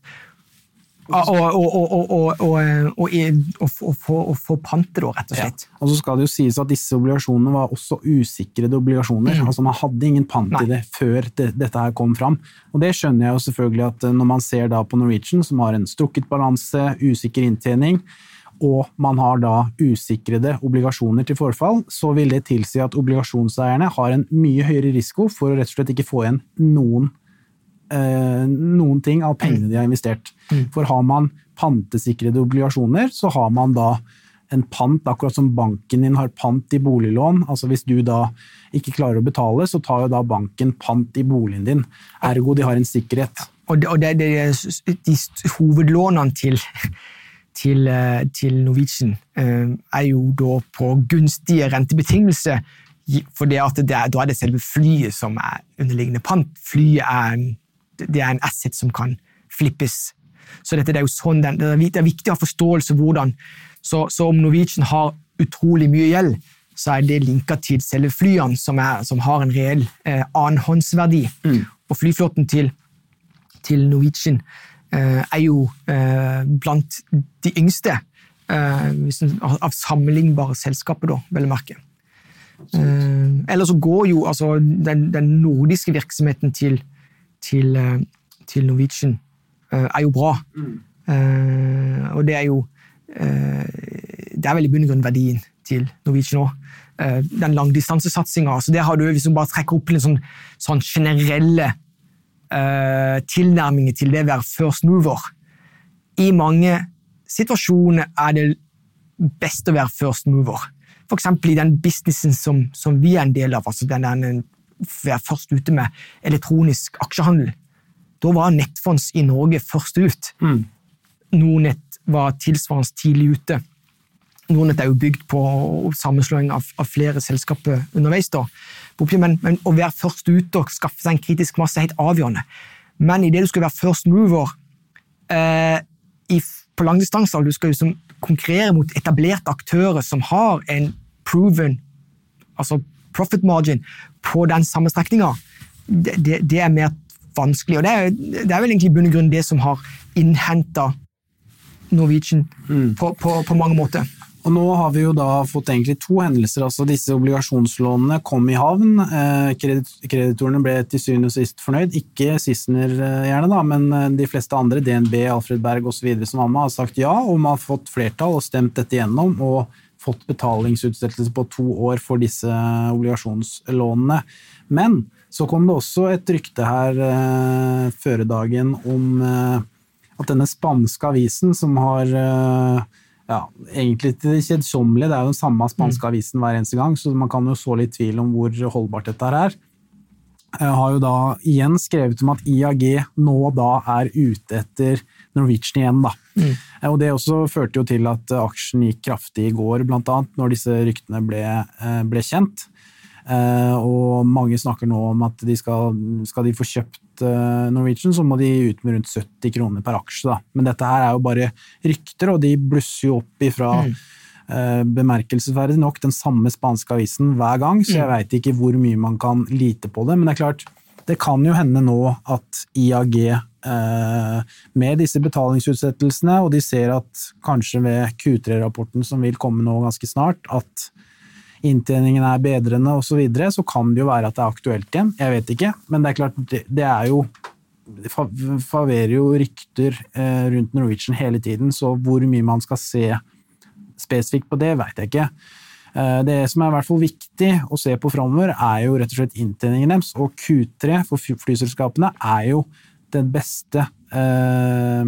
og få pantet, da, rett og slett. Ja. Og så skal det jo sies at disse obligasjonene var også usikrede obligasjoner. Mm. altså Man hadde ingen pant i det før det, dette her kom fram. Og det skjønner jeg jo selvfølgelig at eh, når man ser da på Norwegian, som har en strukket balanse, usikker inntjening, og man har da usikrede obligasjoner til forfall, så vil det tilsi at obligasjonseierne har en mye høyere risiko for å rett og slett ikke få igjen noen eh, noen ting av pengene de har investert. For har man pantesikrede obligasjoner, så har man da en pant, akkurat som banken din har pant i boliglån. Altså Hvis du da ikke klarer å betale, så tar jo da banken pant i boligen din. Ergo de har en sikkerhet. Og, det, og det, det, de hovedlånene til, til, eh, til Norwegian eh, er jo da på gunstige rentebetingelser, for det at det da er det selve flyet som er underliggende pant. Flyet er en, det er en asset som kan flippes. Så dette, det er jo sånn den, det, er, viktig å ha forståelse hvordan så, så om Norwegian har utrolig mye gjeld, så er det linka til selve flyene, som, er, som har en reell eh, annenhåndsverdi. Og flyflåten til til Norwegian eh, er jo eh, blant de yngste eh, av sammenlignbare selskaper, da, vel å merke. Eh, Ellers så går jo altså, den, den nordiske virksomheten til, til, eh, til Norwegian eh, er jo bra. Eh, og det er jo Det er vel i bunn og grunn verdien til Norwegian òg. den langdistansesatsinga. Så der har du, hvis du bare trekker opp en sånn, sånn generelle uh, tilnærminger til det å være first mover I mange situasjoner er det best å være first mover. F.eks. i den businessen som, som, vi er en del av, altså den, den være først ute med elektronisk aksjehandel. Da var nettfonds i Norge først ut. Mm. Nordnett var tilsvarende tidlig ute. Nordnett er jo bygd på sammenslåing av, av flere selskaper underveis. da. Men, men, å være først ute og skaffe seg en kritisk masse er helt avgjørende. Men idet du skal være first mover eh, i, på langdistanser, du skal liksom konkurrere mot etablerte aktører som har en proven altså profit margin på den samme strekninga, det, det, det, er mer vanskelig. Og det er, det er vel egentlig i bunn og grunn det som har innhenta Norwegian mm. på, på, på mange måter. Og nå har vi jo da fått egentlig to hendelser. altså Disse obligasjonslånene kom i havn. Eh, kreditorene ble til syvende og sist fornøyd. Ikke Sissener eh, gjerne, da, men eh, de fleste andre, DNB, Alfred Berg osv. som var med, har sagt ja, og man har fått flertall og stemt dette gjennom. og fått betalingsutsettelse på to år for disse obligasjonslånene. Men så kom det også et rykte her eh, føre dagen om eh, at denne spanske avisen som har eh, ja, egentlig til det kjedsommelige, det er jo den samme spanske mm. avisen hver eneste gang, så man kan jo så litt tvil om hvor holdbart dette er. Jeg har jo da igjen skrevet om at IAG nå da er ute etter Norwegian igjen. da. Mm. Og Det også førte jo til at aksjen gikk kraftig i går, blant annet, når disse ryktene ble, eh, ble kjent. Eh, og mange snakker nå om at de skal, skal de få kjøpt eh, Norwegian, så må de ut med rundt 70 kroner per aksje. Da. Men dette her er jo bare rykter, og de blusser jo opp ifra mm Eh, bemerkelsesverdig nok den samme spanske avisen hver gang, så jeg mm. veit ikke hvor mye man kan lite på det. Men det er klart, det kan jo hende nå at IAG eh, med disse betalingsutsettelsene, og de ser at kanskje ved Q3-rapporten som vil komme nå ganske snart, at inntjeningen er bedrende osv., så, videre, så kan det jo være at det er aktuelt igjen. Jeg vet ikke, men det er klart, det er jo det faverer jo rykter eh, rundt Norwegian hele tiden, så hvor mye man skal se spesifikt på det, veit jeg ikke. Eh, det som er i hvert fall viktig å se på framover, er jo rett og slett inntjeningen deres. Og Q3 for flyselskapene er jo den beste, eh,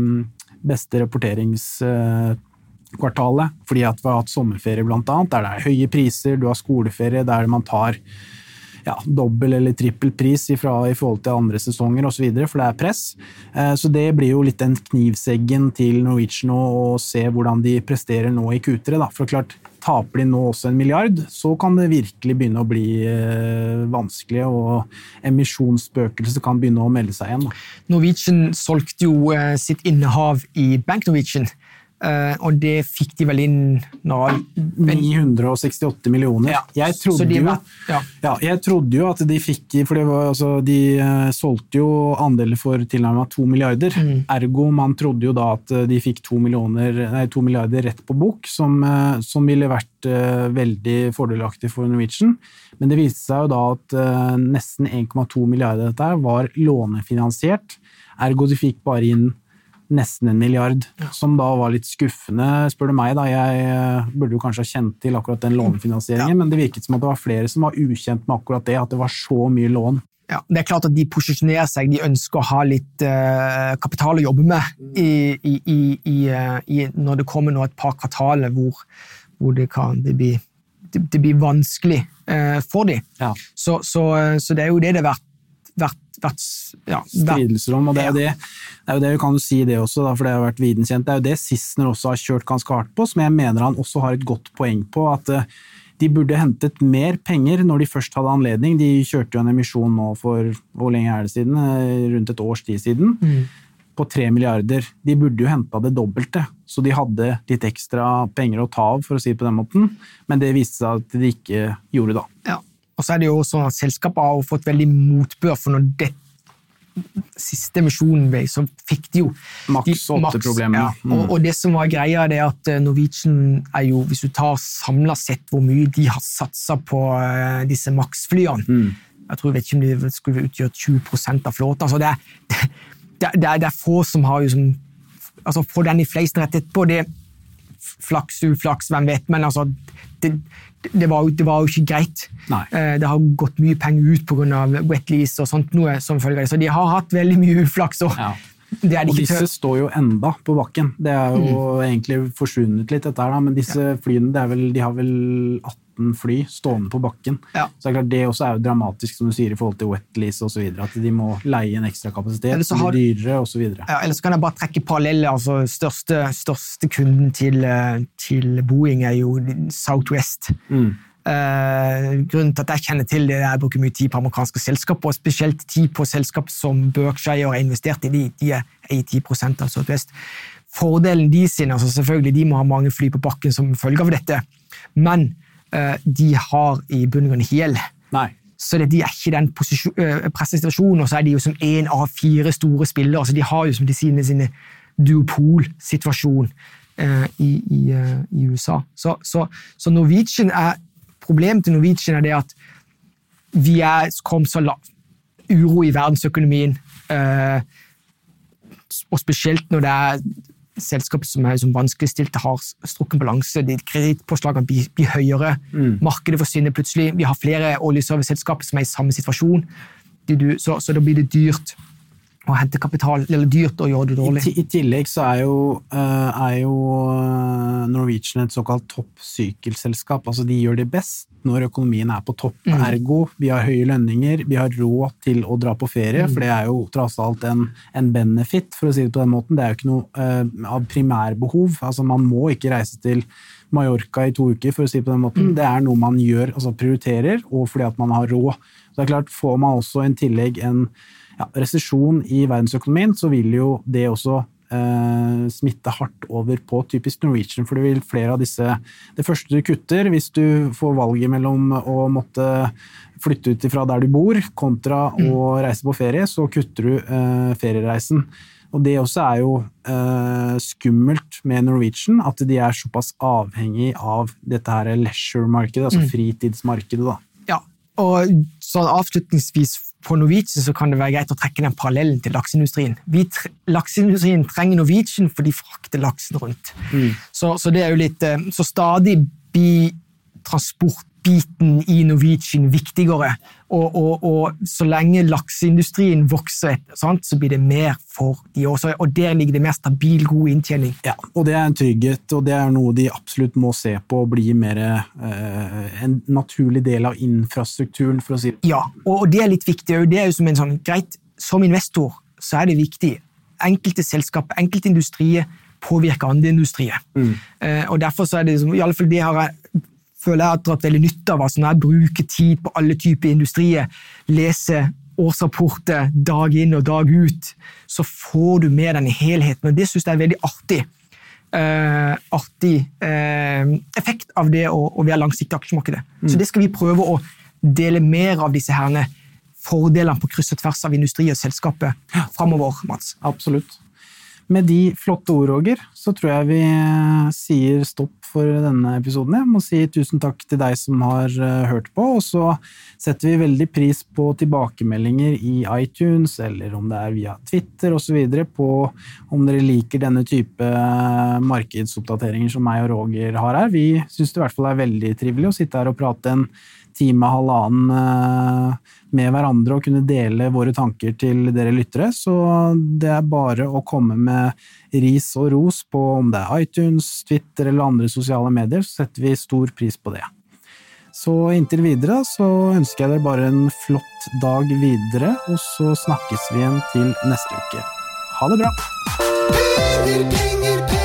beste rapporteringskvartalet. Fordi at vi har hatt sommerferie, annet, der det er høye priser, du har skoleferie, der man tar ja, dobbel eller trippel pris i forhold til andre sesonger osv., for det er press. Eh, så det blir jo litt den knivseggen til Norwegian å se hvordan de presterer nå i Q3. Da. For klart, Taper de nå også en milliard, så kan det virkelig begynne å bli eh, vanskelig, og emisjonsspøkelset kan begynne å melde seg igjen. Norwegian solgte jo eh, sitt innehav i Bank Norwegian Uh, og det fikk de vel inn når 968 millioner. Ja, jeg, trodde de, jo, ja. Ja, jeg trodde jo at de fikk For var, altså, de uh, solgte jo andeler for tilnærmet 2 milliarder. Mm. Ergo man trodde jo da at eh, de fikk 2, nei, 2 milliarder rett på bok, som, uh, som ville vært veldig fordelaktig for Norwegian. Men det viste seg jo da at nesten 1,2 milliarder av dette var lånefinansiert. Ergo de fikk bare inn nesten en milliard, ja. som da var litt skuffende, spør du meg. da. Jeg eh, burde jo kanskje ha kjent til akkurat den lånefinansieringen, ja. men det virket som at det var flere som var ukjent med akkurat det, at det var så mye lån. Ja, Det er klart at de posisjonerer seg, de ønsker å ha litt uh, kapital å jobbe med i, i, i, i, når det kommer nå et par kvartaler hvor, hvor det kan det blir, det, det blir vanskelig uh, for dem. Ja. Så, så, så, det er jo det det har vært, vært vært ja, stridelser om. og det er, det, det er jo det, vi kan jo si det også, da, for det har vært videnkjent. Det er jo det Sissener også har kjørt ganske hardt på, som jeg mener han også har et godt poeng på. at uh, de burde hentet mer penger når de først hadde anledning. De kjørte jo en emisjon nå for hvor lenge er det siden? Eh, rundt et års tid siden. Mm. På tre milliarder. De burde jo henta det dobbelte, så de hadde litt ekstra penger å ta av, for å si det på den måten. Men det viste seg at de ikke gjorde da. Ja. Og så er det jo sånn at Selskapet har fått veldig motbør, for når det siste misjonen ble, så fikk de jo Maks åtte problemer. Ja. Mm. Og, og, det som var greia, det er at eh, Norwegian er jo, hvis du tar samla sett hvor mye de har satsa på uh, disse Max-flyene mm. Jeg tror jeg vet ikke om de skulle utgjøre 20% av flåten. Altså det, er, det, det, er, det, er, få som har liksom, altså Få den i fleisen rett etterpå. det flaks, uflaks, hvem vet, men altså det, det, var, det var jo ikke greit. Nei. Eh, Det har gått mye penger ut pga. wetlease og sånt, noe som følge av det. Så de har hatt veldig mye uflaks. Og Ja. det er de Og disse tør. står jo enda på bakken. Det er jo egentlig forsvunnet litt, dette her, da. Men disse flyene, det er vel, de har vel 18 fly stående på bakken. Ja. Så det er klart, det også er jo dramatisk, som du sier, i forhold til wetlease osv. At de må leie en ekstra kapasitet, Eller så som blir dyrere osv. Ja, ellers kan jeg bare trekke paralleller. Altså, største, største kunden til, eh, til Boeing er jo Southwest. Mm. Uh, grunnen til at jeg kjenner til det, er at jeg bruker mye tid på amerikanske selskaper, og spesielt tid på selskap som Berkshire har investert i. De, de er i 10 av Southwest. Fordelen de sin, altså selvfølgelig, de må ha mange fly på bakken som følge av dette, men de har i bunn og grunn ikke gjeld. Nei. Så det, de er ikke i den øh, pressesituasjonen, og så er de jo som én av fire store spillere. så De har jo som de sine, sine duopol-situasjon eh, i, i, eh, i USA. Så, så, så Norwegian er, problemet til Norwegian er det at vi er kom så langt uro i verdensøkonomien, eh, og spesielt når det er selskaper som er som vanskeligstilte, har strukken balanse, kredittpåslagene blir, blir høyere, markedet forsvinner plutselig, vi har flere oljeserviceselskaper som er i samme situasjon, så, så da blir det dyrt å hente kapital, eller dyrt å gjøre det dårlig. I, I tillegg så er jo, eh, er jo eh, Norwegian et såkalt toppsykkelselskap. Altså de gjør det best når økonomien er på topp. Mm. Ergo, vi har høye lønninger, vi har råd til å dra på ferie, Mm. for det er jo tross alt en, en benefit, for å si det på den måten. Det er jo ikke noe av av primærbehov. Altså man må ikke reise til Mallorca i to uker, for å si det på den måten. Mm. Det er noe man gjør, altså prioriterer, og fordi at man har råd. Så det er klart, får man også en tillegg en ja, resesjon i verdensøkonomien, så vil jo det også eh, smitte hardt over på typisk Norwegian, for det vil flere av disse Det første du kutter, hvis du får valget mellom å måtte flytte ut ifra der du bor, kontra å reise på ferie, så kutter du eh, feriereisen. Og det også er jo eh, skummelt med Norwegian, at de er såpass avhengig av dette her leisure-markedet, altså fritidsmarkedet, da. Ja, og sånn avslutningsvis på Norwegian så kan det være greit å trekke den parallellen til lakseindustrien. Vi tre lakseindustrien trenger Norwegian for de frakter laksen rundt. Så, så det er jo litt eh, Så stadig blir transportbiten i Norwegian viktigere. Og, og, og så lenge lakseindustrien vokser, sant, så blir det mer for de også. Og der ligger det mer stabil, god inntjening. Ja, og det er en trygghet, og det er noe de absolutt må se på og bli mer eh, en naturlig del av infrastrukturen, for å si det. Ja, og og det er litt viktig. og Det er jo som en sånn, greit, som investor så er det viktig. Enkelte selskap, enkelte industrier påvirker andre industrier. Eh, og derfor så er det, liksom- i alle fall det har jeg, føler jeg har dratt veldig nytte av. altså Når jeg bruker tid på alle typer industrier, leser årsrapporter dag inn og dag ut, så får du med den helheten. og Det syns jeg er veldig artig. Uh, artig uh, effekt av det å, å være langsiktig i aksjemarkedet. Så det skal vi prøve å dele mer av disse herne fordelene på kryss og tvers av industri og selskapet framover, Mats. Absolutt. Med de flotte ord, Roger, så tror jeg vi eh, sier stopp for denne episoden. Jeg må si tusen takk til deg som har eh, hørt på, og så setter vi veldig pris på tilbakemeldinger i iTunes, eller om det er via Twitter osv., på om dere liker denne type eh, markedsoppdateringer som meg og Roger har her. Vi syns det i hvert fall er veldig trivelig å sitte her og prate en time, halvannen eh, med hverandre og kunne dele våre tanker til dere lyttere. Så det er bare å komme med ris og ros på om det er iTunes, Twitter eller andre sosiale medier, så setter vi stor pris på det. Så inntil videre så ønsker jeg dere bare en flott dag videre, og så snakkes vi igjen til neste uke. Ha det bra! Penger, penger, penger,